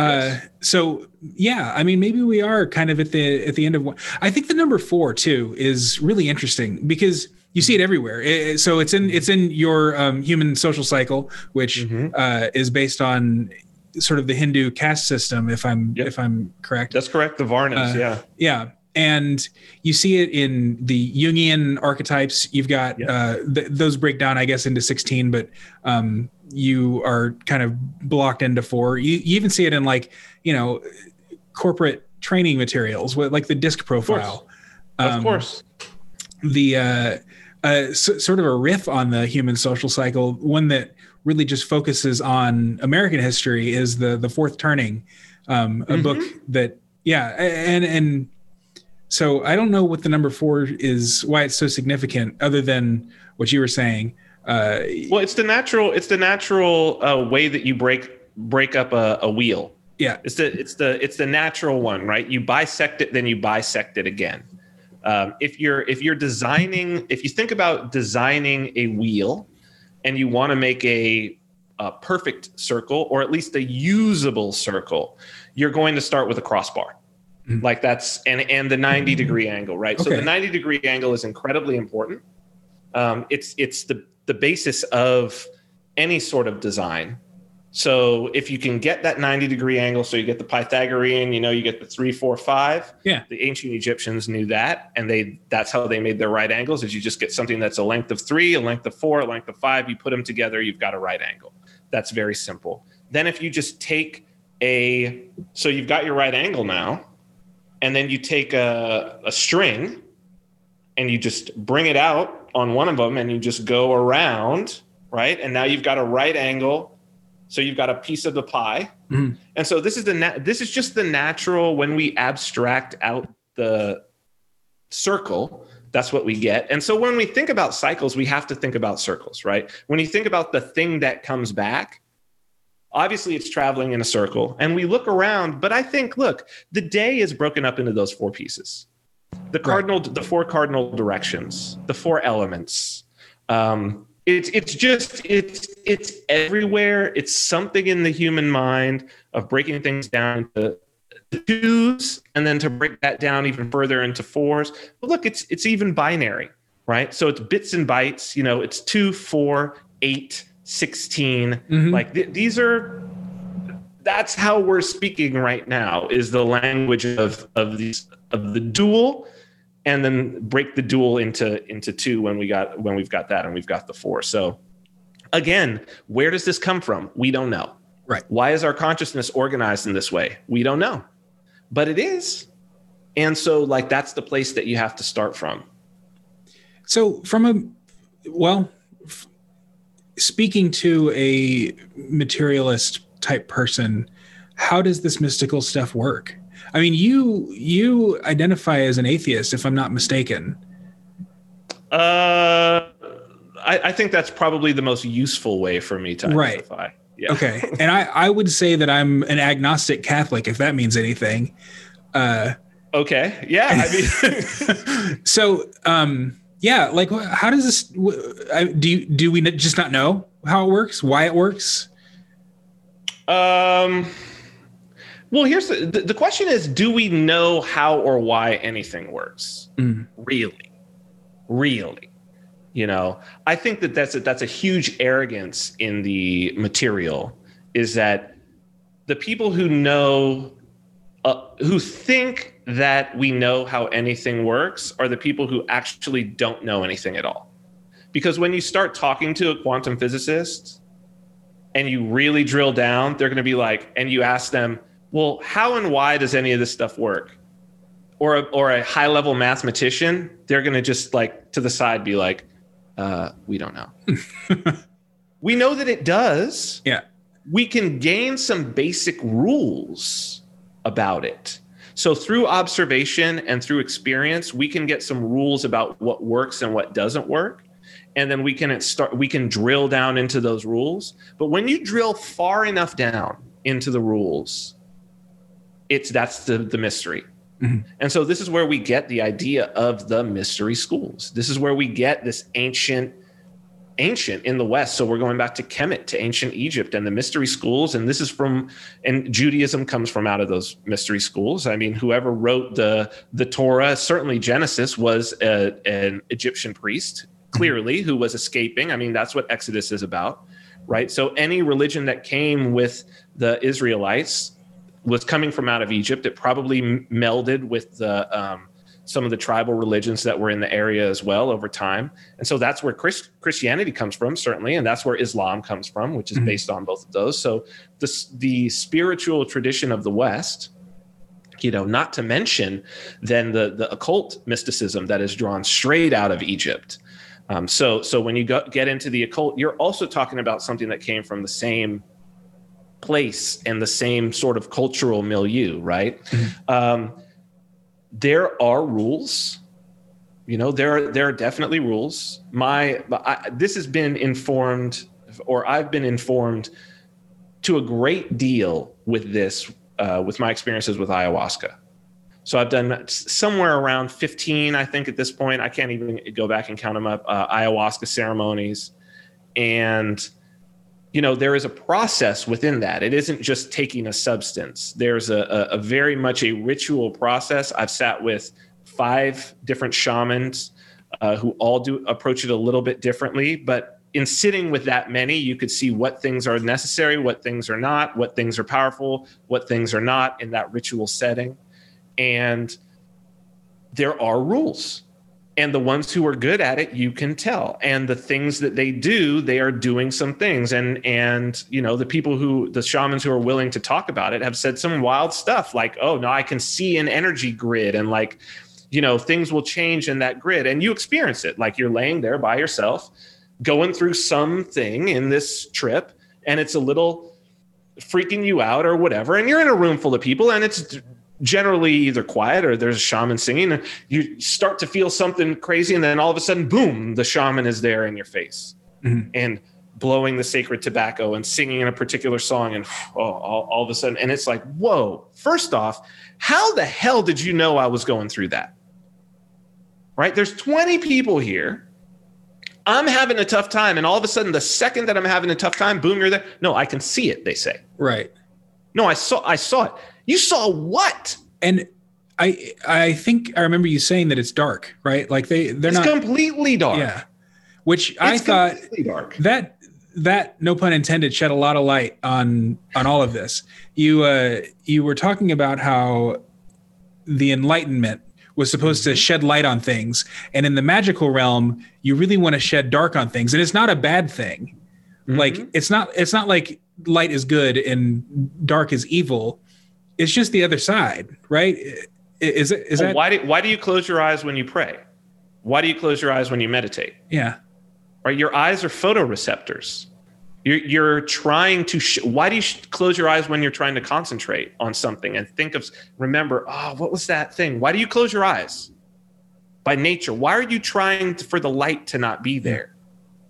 Uh, so yeah, I mean, maybe we are kind of at the at the end of one. I think the number four too is really interesting because you see it everywhere. It- so it's in it's in your um, human social cycle, which Mhm. uh, is based on sort of the Hindu caste system, if I'm Yep. if I'm correct. That's correct. The Varnas, Uh, yeah. Yeah. And you see it in the Jungian archetypes. You've got Yeah. uh, th- those break down, I guess, into 16, but um, you are kind of blocked into four. You, you even see it in like, you know, corporate training materials with like the disc profile. Of Um, course. The uh, uh, s- sort of a riff on the human social cycle, one that really just focuses on American history is the the fourth turning, um, a Mhm. book that yeah, and and so I don't know what the number four is, why it's so significant, other than what you were saying. Uh, Well, it's the natural. It's the natural uh, way that you break break up a, a wheel. yeah, It's the it's the it's the natural one, right? You bisect it, then you bisect it again. Um, if you're if you're designing, if you think about designing a wheel, and you want to make a, a perfect circle or at least a usable circle, you're going to start with a crossbar. Mhm. Like that's and and the 90 degree angle, right? So the 90 degree angle is incredibly important. Um, it's it's the the basis of any sort of design. So if you can get that 90 degree angle, so you get the Pythagorean, you know, you get the three, four, five. Yeah. The ancient Egyptians knew that, and they that's how they made their right angles. Is you just get something that's a length of three, a length of four, a length of five. You put them together, you've got a right angle. That's very simple. Then if you just take a, so you've got your right angle now, and then you take a, a string, and you just bring it out on one of them, and you just go around, right? And now you've got a right angle. So you've got a piece of the pie. Mhm. And so this is the na- this is just the natural when we abstract out the circle, that's what we get. And so when we think about cycles, we have to think about circles, right? When you think about the thing that comes back, obviously it's traveling in a circle and we look around, but I think look, the day is broken up into those four pieces. The cardinal the four cardinal directions, the four elements. Um it's it's just it's it's everywhere. It's something in the human mind of breaking things down into twos and then to break that down even further into fours. But look, it's it's even binary, right? So it's bits and bytes, you know, it's two, four, eight, 16. Mhm. Like th- these are that's how we're speaking right now is the language of of these of the dual and then break the dual into into two when we got when we've got that and we've got the four. So again, where does this come from? We don't know. Right. Why is our consciousness organized in this way? We don't know. But it is. And so like that's the place that you have to start from. So, from a well, f- speaking to a materialist type person, how does this mystical stuff work? I mean, you you identify as an atheist, if I'm not mistaken. Uh I, I think that's probably the most useful way for me to Right. identify. Yeah. Okay, and I I would say that I'm an agnostic Catholic, if that means anything. Uh, Okay. Yeah. I mean *laughs* so um yeah, like how does this? Do you do we just not know how it works? Why it works? Um, well, here's the, the question is: Do we know how or why anything works? Mm. Really, really, you know, I think that that's a, that's a huge arrogance in the material. Is that the people who know, uh, who think that we know how anything works, are the people who actually don't know anything at all. Because when you start talking to a quantum physicist, and you really drill down, they're going to be like, and you ask them, well, how and why does any of this stuff work? Or a, or a high level mathematician, they're going to just like to the side be like, uh, we don't know. *laughs* we know that it does. Yeah. We can gain some basic rules about it. So through observation and through experience, we can get some rules about what works and what doesn't work and then we can start we can drill down into those rules but when you drill far enough down into the rules it's that's the the mystery. Mhm. and so this is where we get the idea of the mystery schools. This is where we get this ancient ancient in the west. So we're going back to kemet to ancient egypt and the mystery schools. And this is from and judaism comes from out of those mystery schools. I mean whoever wrote the the torah certainly genesis was a, an egyptian priest clearly who was escaping. I mean that's what exodus is about right? So any religion that came with the israelites was coming from out of egypt. It probably melded with the um, some of the tribal religions that were in the area as well over time. And so that's where Chris, christianity comes from certainly and that's where islam comes from which is Mhm. based on both of those. So the, the spiritual tradition of the west you know not to mention then the the occult mysticism that is drawn straight out of egypt. Um, so so when you go, get into the occult you're also talking about something that came from the same place and the same sort of cultural milieu right? Um, there are rules. You know there are there are definitely rules. My I, this has been informed or i've been informed to a great deal with this uh, with my experiences with ayahuasca. So i've done somewhere around 15 i think at this point. I can't even go back and count them up uh, ayahuasca ceremonies. And you know there is a process within that. It isn't just taking a substance. There's a, a, a very much a ritual process. I've sat with five different shamans uh, who all do approach it a little bit differently but in sitting with that many you could see what things are necessary what things are not what things are powerful what things are not in that ritual setting. And there are rules and the ones who are good at it you can tell. And the things that they do they are doing some things. And and you know the people who the shamans who are willing to talk about it have said some wild stuff like oh no i can see an energy grid and like you know things will change in that grid. And you experience it. Like you're laying there by yourself going through something in this trip and it's a little freaking you out or whatever. And you're in a room full of people and it's generally either quiet or there's a shaman singing and you start to feel something crazy and then all of a sudden boom the shaman is there in your face. Mhm. and blowing the sacred tobacco and singing in a particular song and *sighs* oh, all, all of a sudden and it's like whoa first off how the hell did you know i was going through that? Right? There's 20 people here. I'm having a tough time and all of a sudden the second that i'm having a tough time boom you're there. No i can see it they say. Right. no i saw i saw it you saw what And I I think I remember you saying that it's dark, right? Like they they're it's not completely dark yeah. Which I thought dark that that no pun intended shed a lot of light on on all of this. You uh you were talking about how the enlightenment was supposed to shed light on things and in the magical realm you really want to shed dark on things and it's not a bad thing. Like Mhm. it's not it's not like light is good and dark is evil. It's just the other side, right? Is it is Well, that why do why do you close your eyes when you pray? Why do you close your eyes when you meditate? Yeah. right? Your eyes are photoreceptors. You're, you're trying to sh- why do you sh- close your eyes when you're trying to concentrate on something and think of remember oh what was that thing? Why do you close your eyes? By nature. Why are you trying to, for the light to not be there?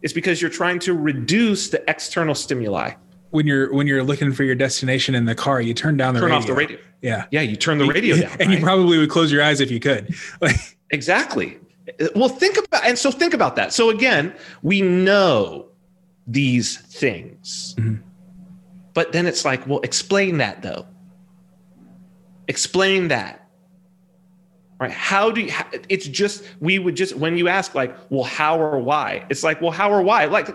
It's because you're trying to reduce the external stimuli When you're when you're looking for your destination in the car, you turn down the turn radio. off the radio Yeah. yeah you turn the radio down and you probably would close your eyes if you could. *laughs* Exactly. Well, think about and so think about that. So again, we know these things. Mm-hmm. But then it's like, well, explain that though. Explain that. Right? How do you it's just we would just when you ask like, well, how or why? It's like, well, how or why? Like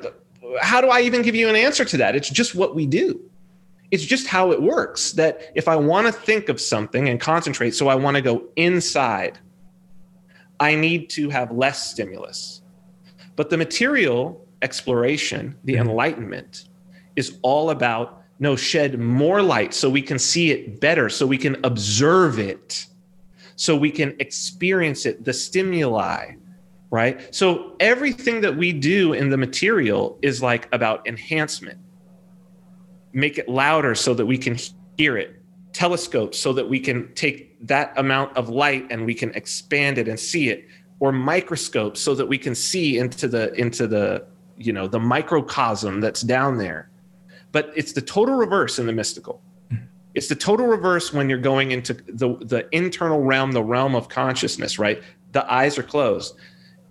how do I even give you an answer to that? It's just what we do. It's just how it works that if I want to think of something and concentrate, so I want to go inside, I need to have less stimulus. But the material exploration, the mm-hmm. enlightenment, is all about no, shed more light so we can see it better, so we can observe it, so we can experience it, the stimuli, right? So everything that we do in the material is like about enhancement. Make it louder so that we can hear it. Telescopes so that we can take that amount of light and we can expand it and see it. Or microscopes so that we can see into the into the you know the microcosm that's down there. But it's the total reverse in the mystical. Mm-hmm. It's the total reverse when you're going into the, the internal realm, the realm of consciousness, right? The eyes are closed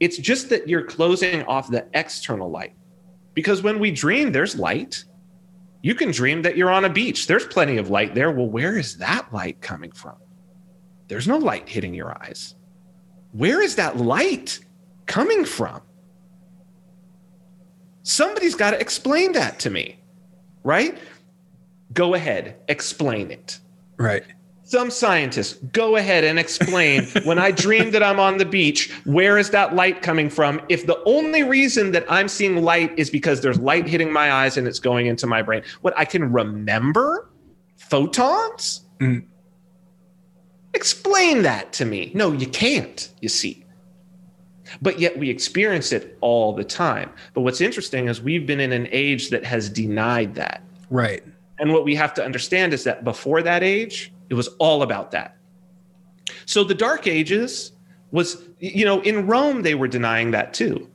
it's just that you're closing off the external light. Because when we dream, there's light. You can dream that you're on a beach. There's plenty of light there. Well, where is that light coming from? There's no light hitting your eyes. Where is that light coming from? Somebody's got to explain that to me, right? Go ahead, explain it. Right some scientists go ahead and explain *laughs* when I dream that I'm on the beach, where is that light coming from? If the only reason that I'm seeing light is because there's light hitting my eyes and it's going into my brain, what I can remember photons? Mm. Explain that to me. No, you can't, you see. But yet we experience it all the time. But what's interesting is we've been in an age that has denied that. Right. And what we have to understand is that before that age, it was all about that. So the Dark Ages was, you know, in Rome, they were denying that too.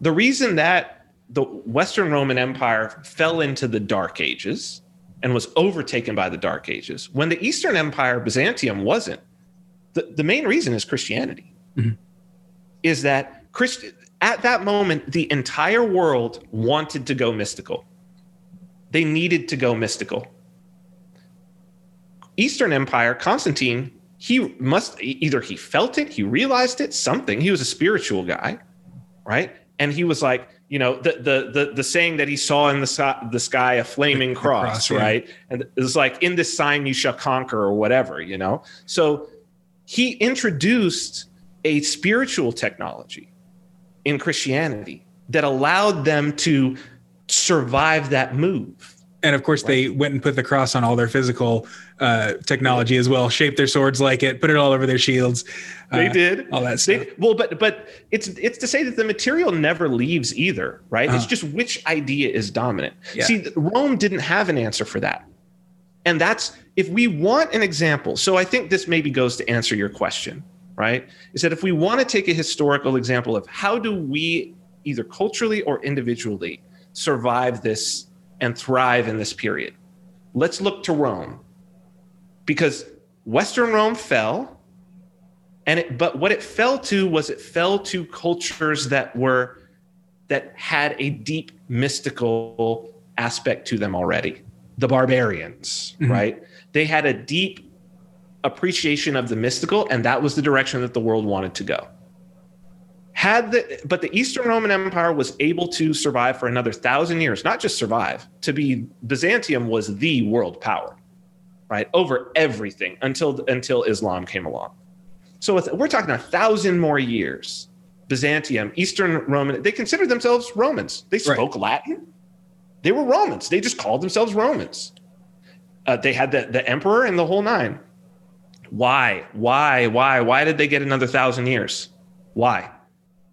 The reason that the Western Roman Empire fell into the Dark Ages and was overtaken by the Dark Ages, when the Eastern Empire, Byzantium, wasn't, the, the main reason is Christianity. Mm-hmm. Is that Christ, at that moment, the entire world wanted to go mystical. They needed to go mystical. Eastern Empire, Constantine, he must either he felt it, he realized it, something. He was a spiritual guy, right? And he was like, you know, the the the, the saying that he saw in the sky, the sky a flaming cross, cross right? Yeah. And it was like, in this sign you shall conquer, or whatever, you know. So he introduced a spiritual technology in Christianity that allowed them to survive that move and of course right. they went and put the cross on all their physical uh, technology as well shaped their swords like it put it all over their shields they uh, did all that stuff they, well but but it's it's to say that the material never leaves either right uh-huh. it's just which idea is dominant yeah. see rome didn't have an answer for that and that's if we want an example so i think this maybe goes to answer your question right is that if we want to take a historical example of how do we either culturally or individually survive this and thrive in this period. Let's look to Rome because Western Rome fell. And it, but what it fell to was it fell to cultures that were that had a deep mystical aspect to them already. The barbarians, mm-hmm. right? They had a deep appreciation of the mystical, and that was the direction that the world wanted to go had the but the eastern roman empire was able to survive for another thousand years not just survive to be byzantium was the world power right over everything until until islam came along. So with, we're talking a thousand more years byzantium eastern roman they considered themselves romans. They spoke right. latin. They were romans. They just called themselves romans. Uh, they had the, the emperor and the whole nine. Why? Why? Why? Why did they get another thousand years? Why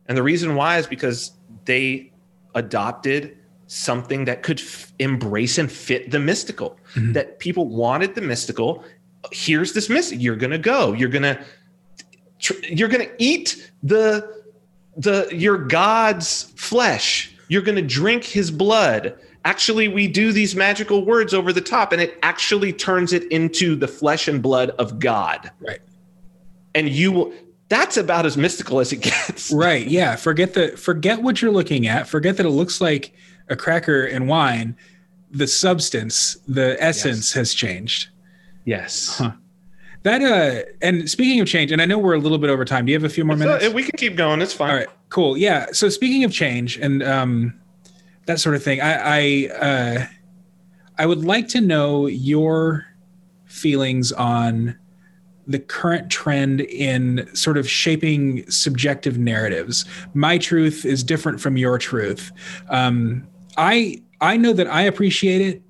and the reason why is because they adopted something that could f- embrace and fit the mystical, mm-hmm. that people wanted the mystical. Here's this mystic. You're going to go. You're going to tr- you're going to eat the the your god's flesh. You're going to drink his blood. Actually, we do these magical words over the top and it actually turns it into the flesh and blood of God. Right. And you will that's about as mystical as it gets. *laughs* Right. Yeah. Forget the forget what you're looking at. Forget that it looks like a cracker and wine. The substance, the essence yes. has changed. Yes. Huh. That uh and speaking of change, and I know we're a little bit over time. Do you have a few more it's minutes? A, we can keep going. It's fine. All right, cool. Yeah. So speaking of change and um that sort of thing, I I uh I would like to know your feelings on the current trend in sort of shaping subjective narratives. My truth is different from your truth. Um, I I know that I appreciate it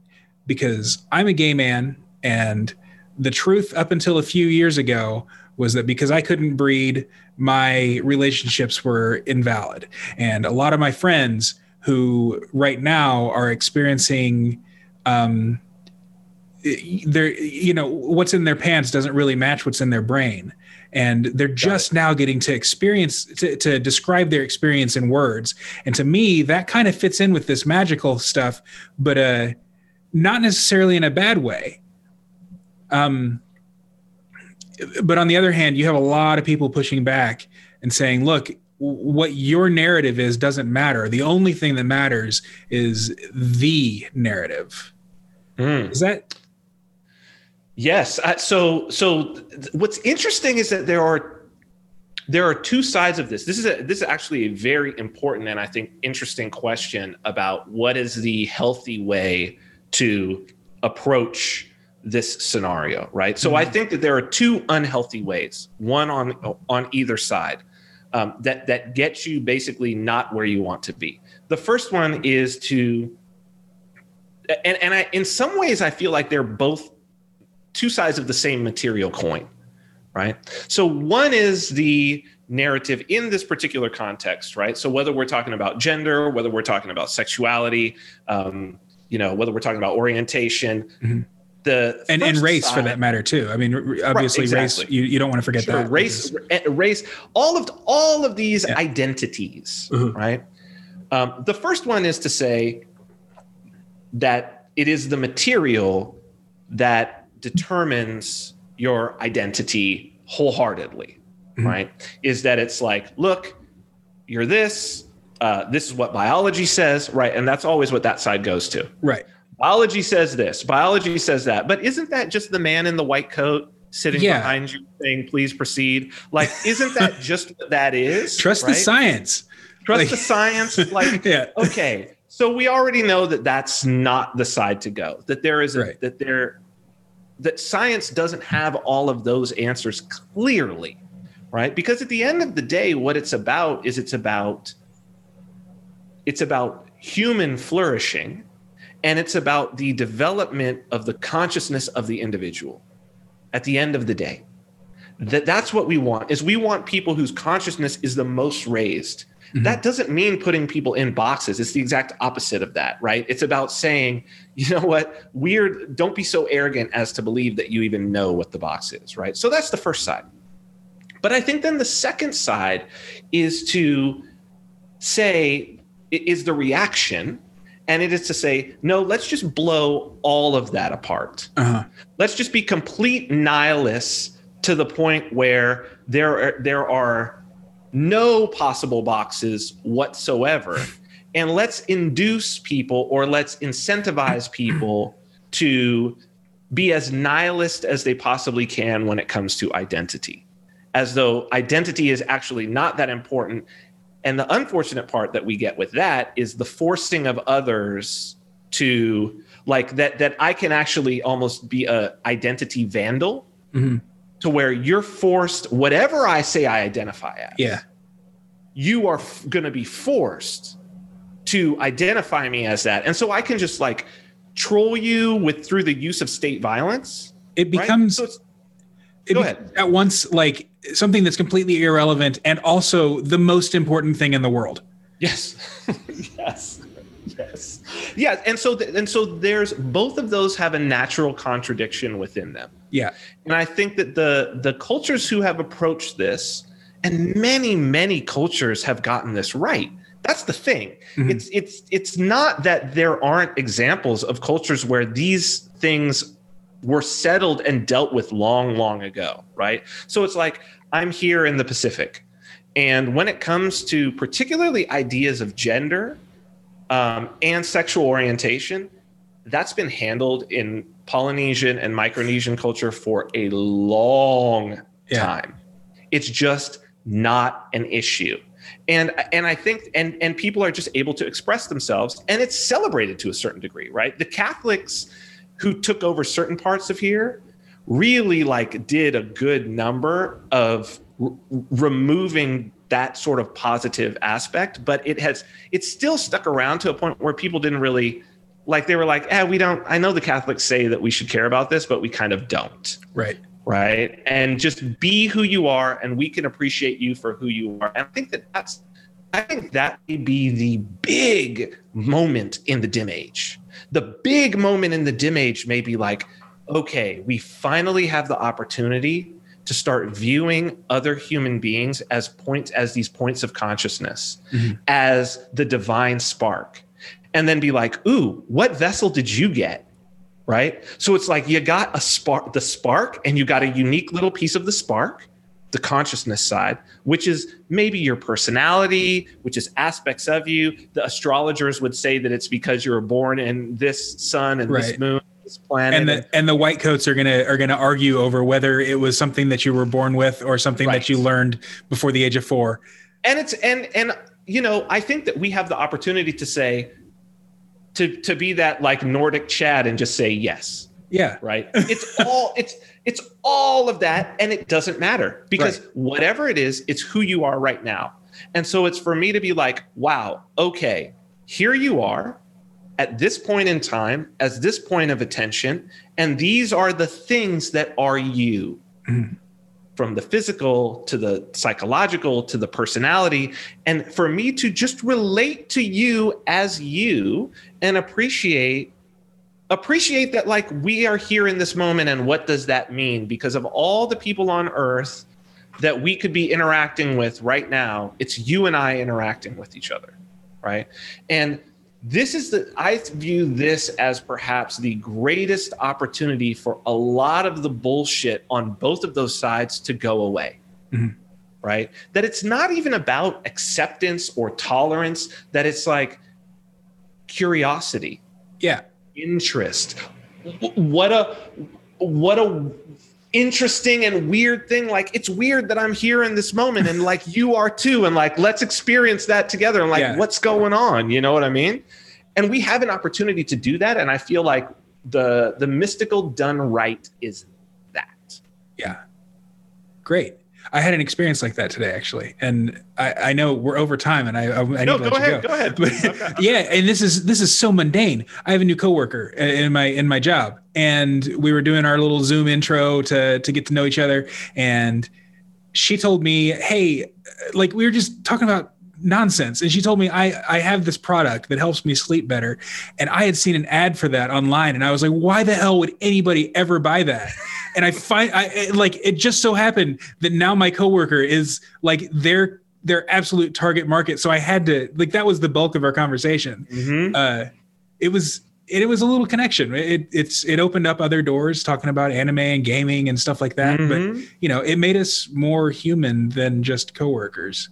because I'm a gay man, and the truth up until a few years ago was that because I couldn't breed, my relationships were invalid, and a lot of my friends who right now are experiencing um, they're you know what's in their pants doesn't really match what's in their brain. And they're just now getting to experience to, to describe their experience in words. And to me that kind of fits in with this magical stuff but uh not necessarily in a bad way. Um but on the other hand you have a lot of people pushing back and saying look what your narrative is doesn't matter. The only thing that matters is the narrative. Mm. is that Yes. Uh, so so what's interesting is that there are there are two sides of this. This is a this is actually a very important and I think interesting question about what is the healthy way to approach this scenario, right? So mm-hmm. I think that there are two unhealthy ways, one on on either side, um, that that gets you basically not where you want to be. The first one is to, and and I in some ways I feel like they're both two sides of the same material coin, right? So one is the narrative in this particular context, right? So whether we're talking about gender, whether we're talking about sexuality, um, you know, whether we're talking about orientation, mm-hmm. the and, and race side, for that matter too. I mean, obviously, right, exactly. race you, you don't want to forget sure, that race, race, all of all of these yeah. identities, mm-hmm. right? Um, the first one is to say that it is the material that determines your identity wholeheartedly, mm-hmm. right? Is that it's like, look, you're this, uh, this is what biology says, right? And that's always what that side goes to. Right. Biology says this, biology says that. But isn't that just the man in the white coat sitting yeah. behind you saying, please proceed? Like, isn't that *laughs* just what that is? Trust right? the science. Trust like, the science. Like, *laughs* yeah. okay. So we already know that that's not the side to go. That there is a, right. that there that science doesn't have all of those answers clearly, right? Because at the end of the day, what it's about is it's about it's about human flourishing and it's about the development of the consciousness of the individual at the end of the day that that's what we want is we want people whose consciousness is the most raised Mm-hmm. That doesn't mean putting people in boxes. It's the exact opposite of that, right? It's about saying, *laughs* you know what, weird, don't be so arrogant as to believe that you even know what the box is, right? So that's the first side. But I think then the second side is to say, is the reaction and it is to say no let's just blow all of that apart uh-huh. let's just be complete nihilists to the point where there are, there are no possible boxes whatsoever. and let's induce people or let's incentivize people to be as nihilist as they possibly can when it comes to identity, as though identity is actually not that important. And the unfortunate part that we get with that is the forcing of others to like that that I can actually almost be a identity vandal. Mm-hmm to where you're forced whatever I say I identify as. Yeah. You are f- going to be forced to identify me as that. And so I can just like troll you with through the use of state violence. It becomes right? so it go ahead. at once like something that's completely irrelevant and also the most important thing in the world. Yes. *laughs* yes. Yes. Yeah, and so th- and so there's both of those have a natural contradiction within them. Yeah. And I think that the the cultures who have approached this and many many cultures have gotten this right. That's the thing. Mm-hmm. It's it's it's not that there aren't examples of cultures where these things were settled and dealt with long, long ago, right? So it's like I'm here in the Pacific. And when it comes to particularly ideas of gender um, and sexual orientation, that's been handled in Polynesian and Micronesian culture for a long yeah. time. It's just not an issue. And and I think and and people are just able to express themselves and it's celebrated to a certain degree, right? The Catholics who took over certain parts of here really like did a good number of r- removing that sort of positive aspect, but it has it's still stuck around to a point where people didn't really like they were like, eh, we don't I know the Catholics say that we should care about this, but we kind of don't. Right. Right. And just be who you are and we can appreciate you for who you are. And I think that that's I think that may be the big moment in the dim age. The big moment in the dim age may be like, okay, we finally have the opportunity to start viewing other human beings as points as these points of consciousness, mm-hmm. as the divine spark. And then be like, ooh, what vessel did you get? Right. So it's like you got a spark, the spark, and you got a unique little piece of the spark, the consciousness side, which is maybe your personality, which is aspects of you. The astrologers would say that it's because you were born in this sun and right. this moon this planet. And the and the white coats are gonna are gonna argue over whether it was something that you were born with or something right. that you learned before the age of four. And it's and and you know I think that we have the opportunity to say to to be that like Nordic Chad and just say yes. Yeah. Right. *laughs* It's all it's it's all of that and it doesn't matter because right. whatever it is, it's who you are right now. And so it's for me to be like, wow, okay, here you are at this point in time, as this point of attention, and these are the things that are you. Mm. From the physical to the psychological to the personality. And for me to just relate to you as you and appreciate appreciate that like we are here in this moment and what does that mean because of all the people on earth that we could be interacting with right now it's you and i interacting with each other right and this is the i view this as perhaps the greatest opportunity for a lot of the bullshit on both of those sides to go away. Mm-hmm. right? That it's not even about acceptance or tolerance that it's like curiosity. Yeah. Interest. What a what a interesting and weird thing like it's weird that i'm here in this moment and like you are too and like let's experience that together and like yeah. what's going on you know what i mean? And we have an opportunity to do that and i feel like the the mystical done right is that. Yeah. Great I had an experience like that today, actually, and I, I know we're over time, and I, I, I no, go ahead, go. go. ahead. But, *laughs* yeah, and this is this is so mundane. I have a new coworker in my in my job, and we were doing our little Zoom intro to to get to know each other, and she told me, "Hey, like we were just talking about nonsense. And she told me, I, I have this product that helps me sleep better. And I had seen an ad for that online. And I was like, why the hell would anybody ever buy that? and I find I like it just so happened that now my coworker is like their their absolute target market. So I had to like that was the bulk of our conversation. Mm-hmm. Uh, it was it, it, was a little connection. It it's it opened up other doors talking about anime and gaming and stuff like that. Mm-hmm. But you know, it made us more human than just coworkers.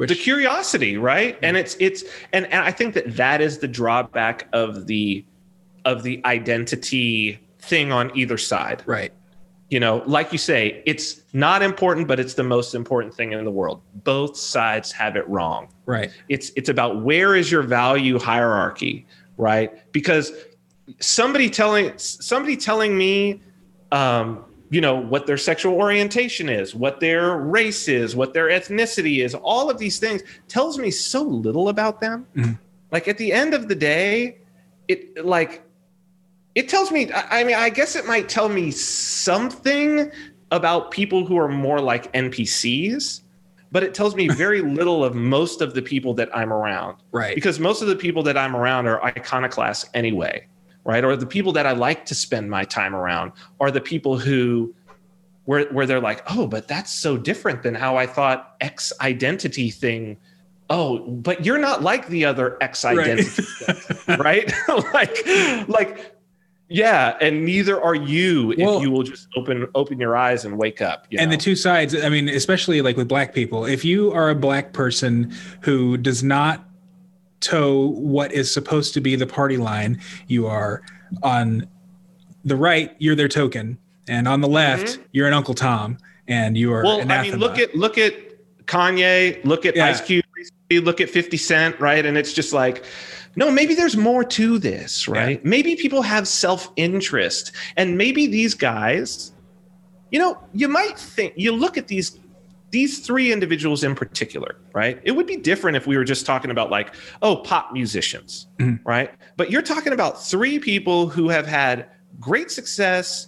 Which, the curiosity, right? And it's it's and, and I think that that is the drawback of the of the identity thing on either side. Right you know, like you say, it's not important, but it's the most important thing in the world. Both sides have it wrong. Right. It's it's about where is your value hierarchy, right? Because somebody telling somebody telling me um, you know what their sexual orientation is what their race is what their ethnicity is all of these things tells me so little about them. Mm-hmm. like at the end of the day it like it tells me i mean i guess it might tell me something about people who are more like npcs but it tells me *laughs* very little of most of the people that i'm around. Right. Because most of the people that i'm around are iconoclasts anyway right or the people that i like to spend my time around are the people who where, where they're like oh but that's so different than how i thought x identity thing oh but you're not like the other x identity *laughs* right, right? *laughs* like like Yeah, and neither are you Well- if you will just open open your eyes and wake up. you and know? the two sides i mean especially like with black people if you are a black person who does not toe what is supposed to be the party line you are on the right you're their token and on the left you're an uncle tom and you are Mm-hmm. well, I mean, look at look at Kanye, look at Yeah. Ice Cube, look at Fifty Cent, right? And it's just like, no, maybe there's more to this, right? Maybe people have self interest, and maybe these guys, you know, you might think you look at these these three individuals in particular, right? It would be different if we were just talking about like, oh, pop musicians, Mhm. right? But you're talking about three people who have had great success,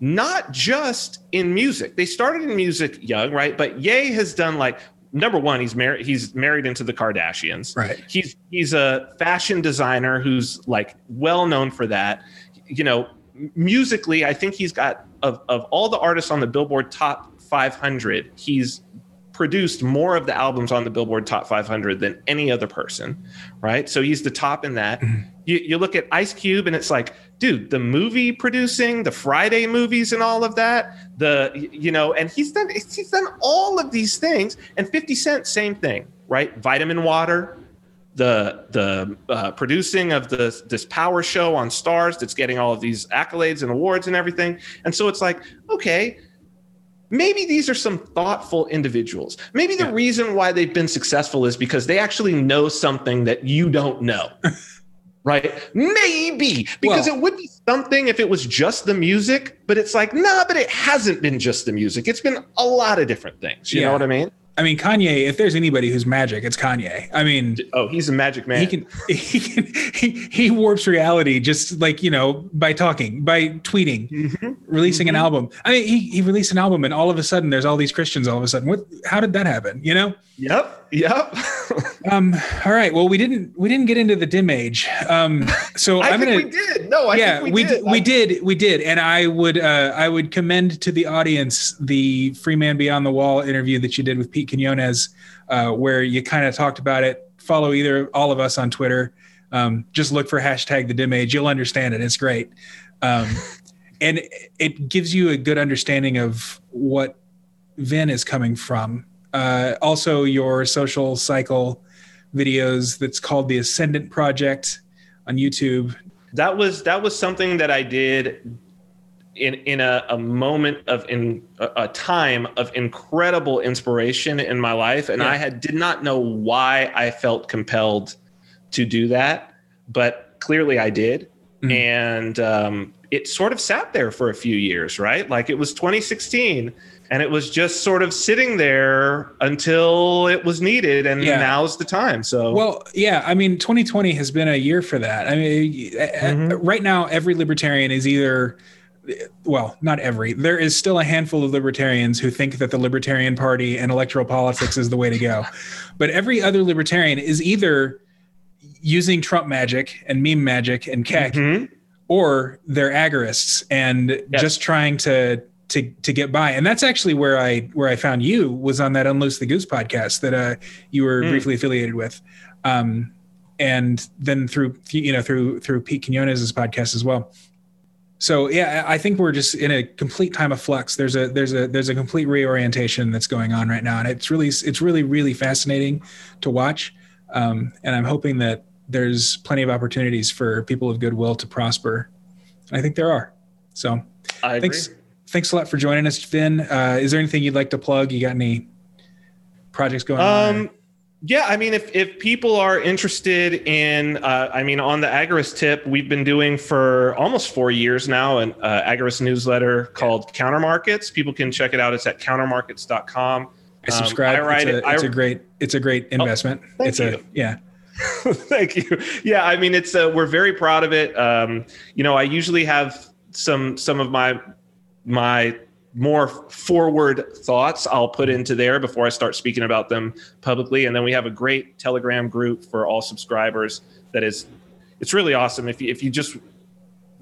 not just in music. They started in music young, right? But Ye has done like number one, he's married. He's married into the Kardashians. right He's he's a fashion designer who's like well known for that. You know, musically, I think he's got of of all the artists on the Billboard Top 500, he's produced more of the albums on the Billboard Top 500 than any other person, right? So he's the top in that. You, you look at Ice Cube, and it's like, dude, the movie producing, the Friday movies, and all of that. The you know, and he's done he's done all of these things. And 50 Cent, same thing, right? Vitamin Water, the the uh, producing of the this power show on Starz that's getting all of these accolades and awards and everything. And so it's like, okay, maybe these are some thoughtful individuals. Maybe the Yeah. reason why they've been successful is because they actually know something that you don't know. *laughs* right? Maybe because Well- it would be something if it was just the music, but it's like, nah, but it hasn't been just the music. It's been a lot of different things. You Yeah. know what I mean? I mean kanye if there's anybody who's magic it's kanye i mean Oh, he's a magic man. he can *laughs* he can he, he warps reality just like you know by talking by tweeting Mhm. releasing an Mhm. album i mean he, he released an album and all of a sudden there's all these christians all of a sudden what how did that happen you know Yep. Yep. *laughs* um all right well we didn't we didn't get into the dim age um so *laughs* I think gonna we did. No, I yeah think we we, did, did. we did we did and i would uh i would commend to the audience the free man beyond the wall interview that you did with pete quinones uh where you kind of talked about it. Follow either all of us on twitter. Um just look for hashtag the dim age. You'll understand it. It's great. Um *laughs* and it gives you a good understanding of what vin is coming from. Uh also your social cycle videos that's called the ascendant project on youtube. That was that was something that I did in in a, a moment of in a, time of incredible inspiration in my life, and Yeah. I had did not know why I felt compelled to do that, but clearly I did, Mhm. and um, it sort of sat there for a few years, right? Like it was 2016. And it was just sort of sitting there until it was needed, and Yeah. now's the time. So, Well, yeah, I mean, 2020 has been a year for that. I mean, Mhm. right now, every libertarian is either, well, not every. There is still a handful of libertarians who think that the Libertarian Party and electoral politics is the way to go, *laughs* but every other libertarian is either using Trump magic and meme magic and kek, Mhm. or they're agorists and Yes. just trying to to to get by. And that's actually where I where I found you was on that Unloose the Goose podcast that uh you were Mm. briefly affiliated with. Um and then through you know through through Pete Quinones' podcast as well. So yeah, I think we're just in a complete time of flux. There's a there's a there's a complete reorientation that's going on right now, and it's really it's really really fascinating to watch. Um, and I'm hoping that there's plenty of opportunities for people of goodwill to prosper. I think there are. So I agree. thanks thanks a lot for joining us, Vin. Uh, is there anything you'd like to plug? You got any projects going on? Um, yeah, I mean, if if people are interested in, uh, I mean, on the Agorist tip, we've been doing for almost four years now an uh, Agorist newsletter called Counter Markets. People can check it out. It's at countermarkets.com. I subscribe. um, I it's a, it- I- Oh, it's a great it's a great investment. thank it's a you. yeah. *laughs* Thank you. Yeah, I mean, it's uh, we're very proud of it. Um, you know, I usually have some some of my my more forward thoughts I'll put into there before I start speaking about them publicly, and then we have a great Telegram group for all subscribers. That is, it's really awesome. If you if you just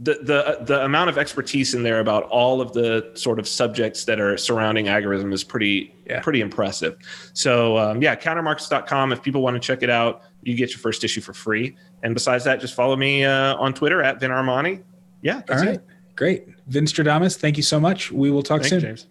the the the amount of expertise in there about all of the sort of subjects that are surrounding agorism is pretty Yeah. pretty impressive. So um, yeah, countermarkets.com. If people want to check it out, you get your first issue for free. And besides that, just follow me uh, on Twitter at Vin Armani. Yeah. All right. It. Great. Vin Stradamus, thank you so much. We will talk soon. James.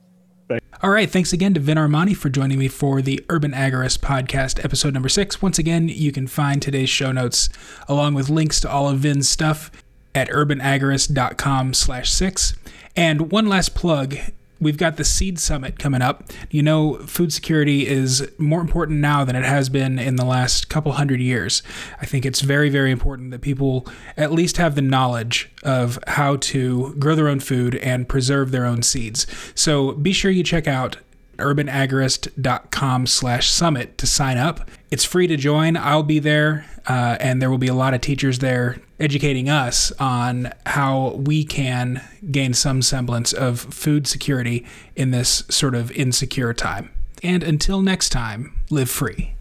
All right. Thanks again to Vin Armani for joining me for the Urban Agorist podcast, episode number six. Once again, you can find today's show notes along with links to all of Vin's stuff at urbanagorist.com slash six. And one last plug we've got the Seed Summit coming up. You know, food security is more important now than it has been in the last couple hundred years. I think it's very, very important that people at least have the knowledge of how to grow their own food and preserve their own seeds. So be sure you check out urbanagorist.com slash summit to sign up. It's free to join. I'll be there, uh, and there will be a lot of teachers there educating us on how we can gain some semblance of food security in this sort of insecure time. And until next time, live free.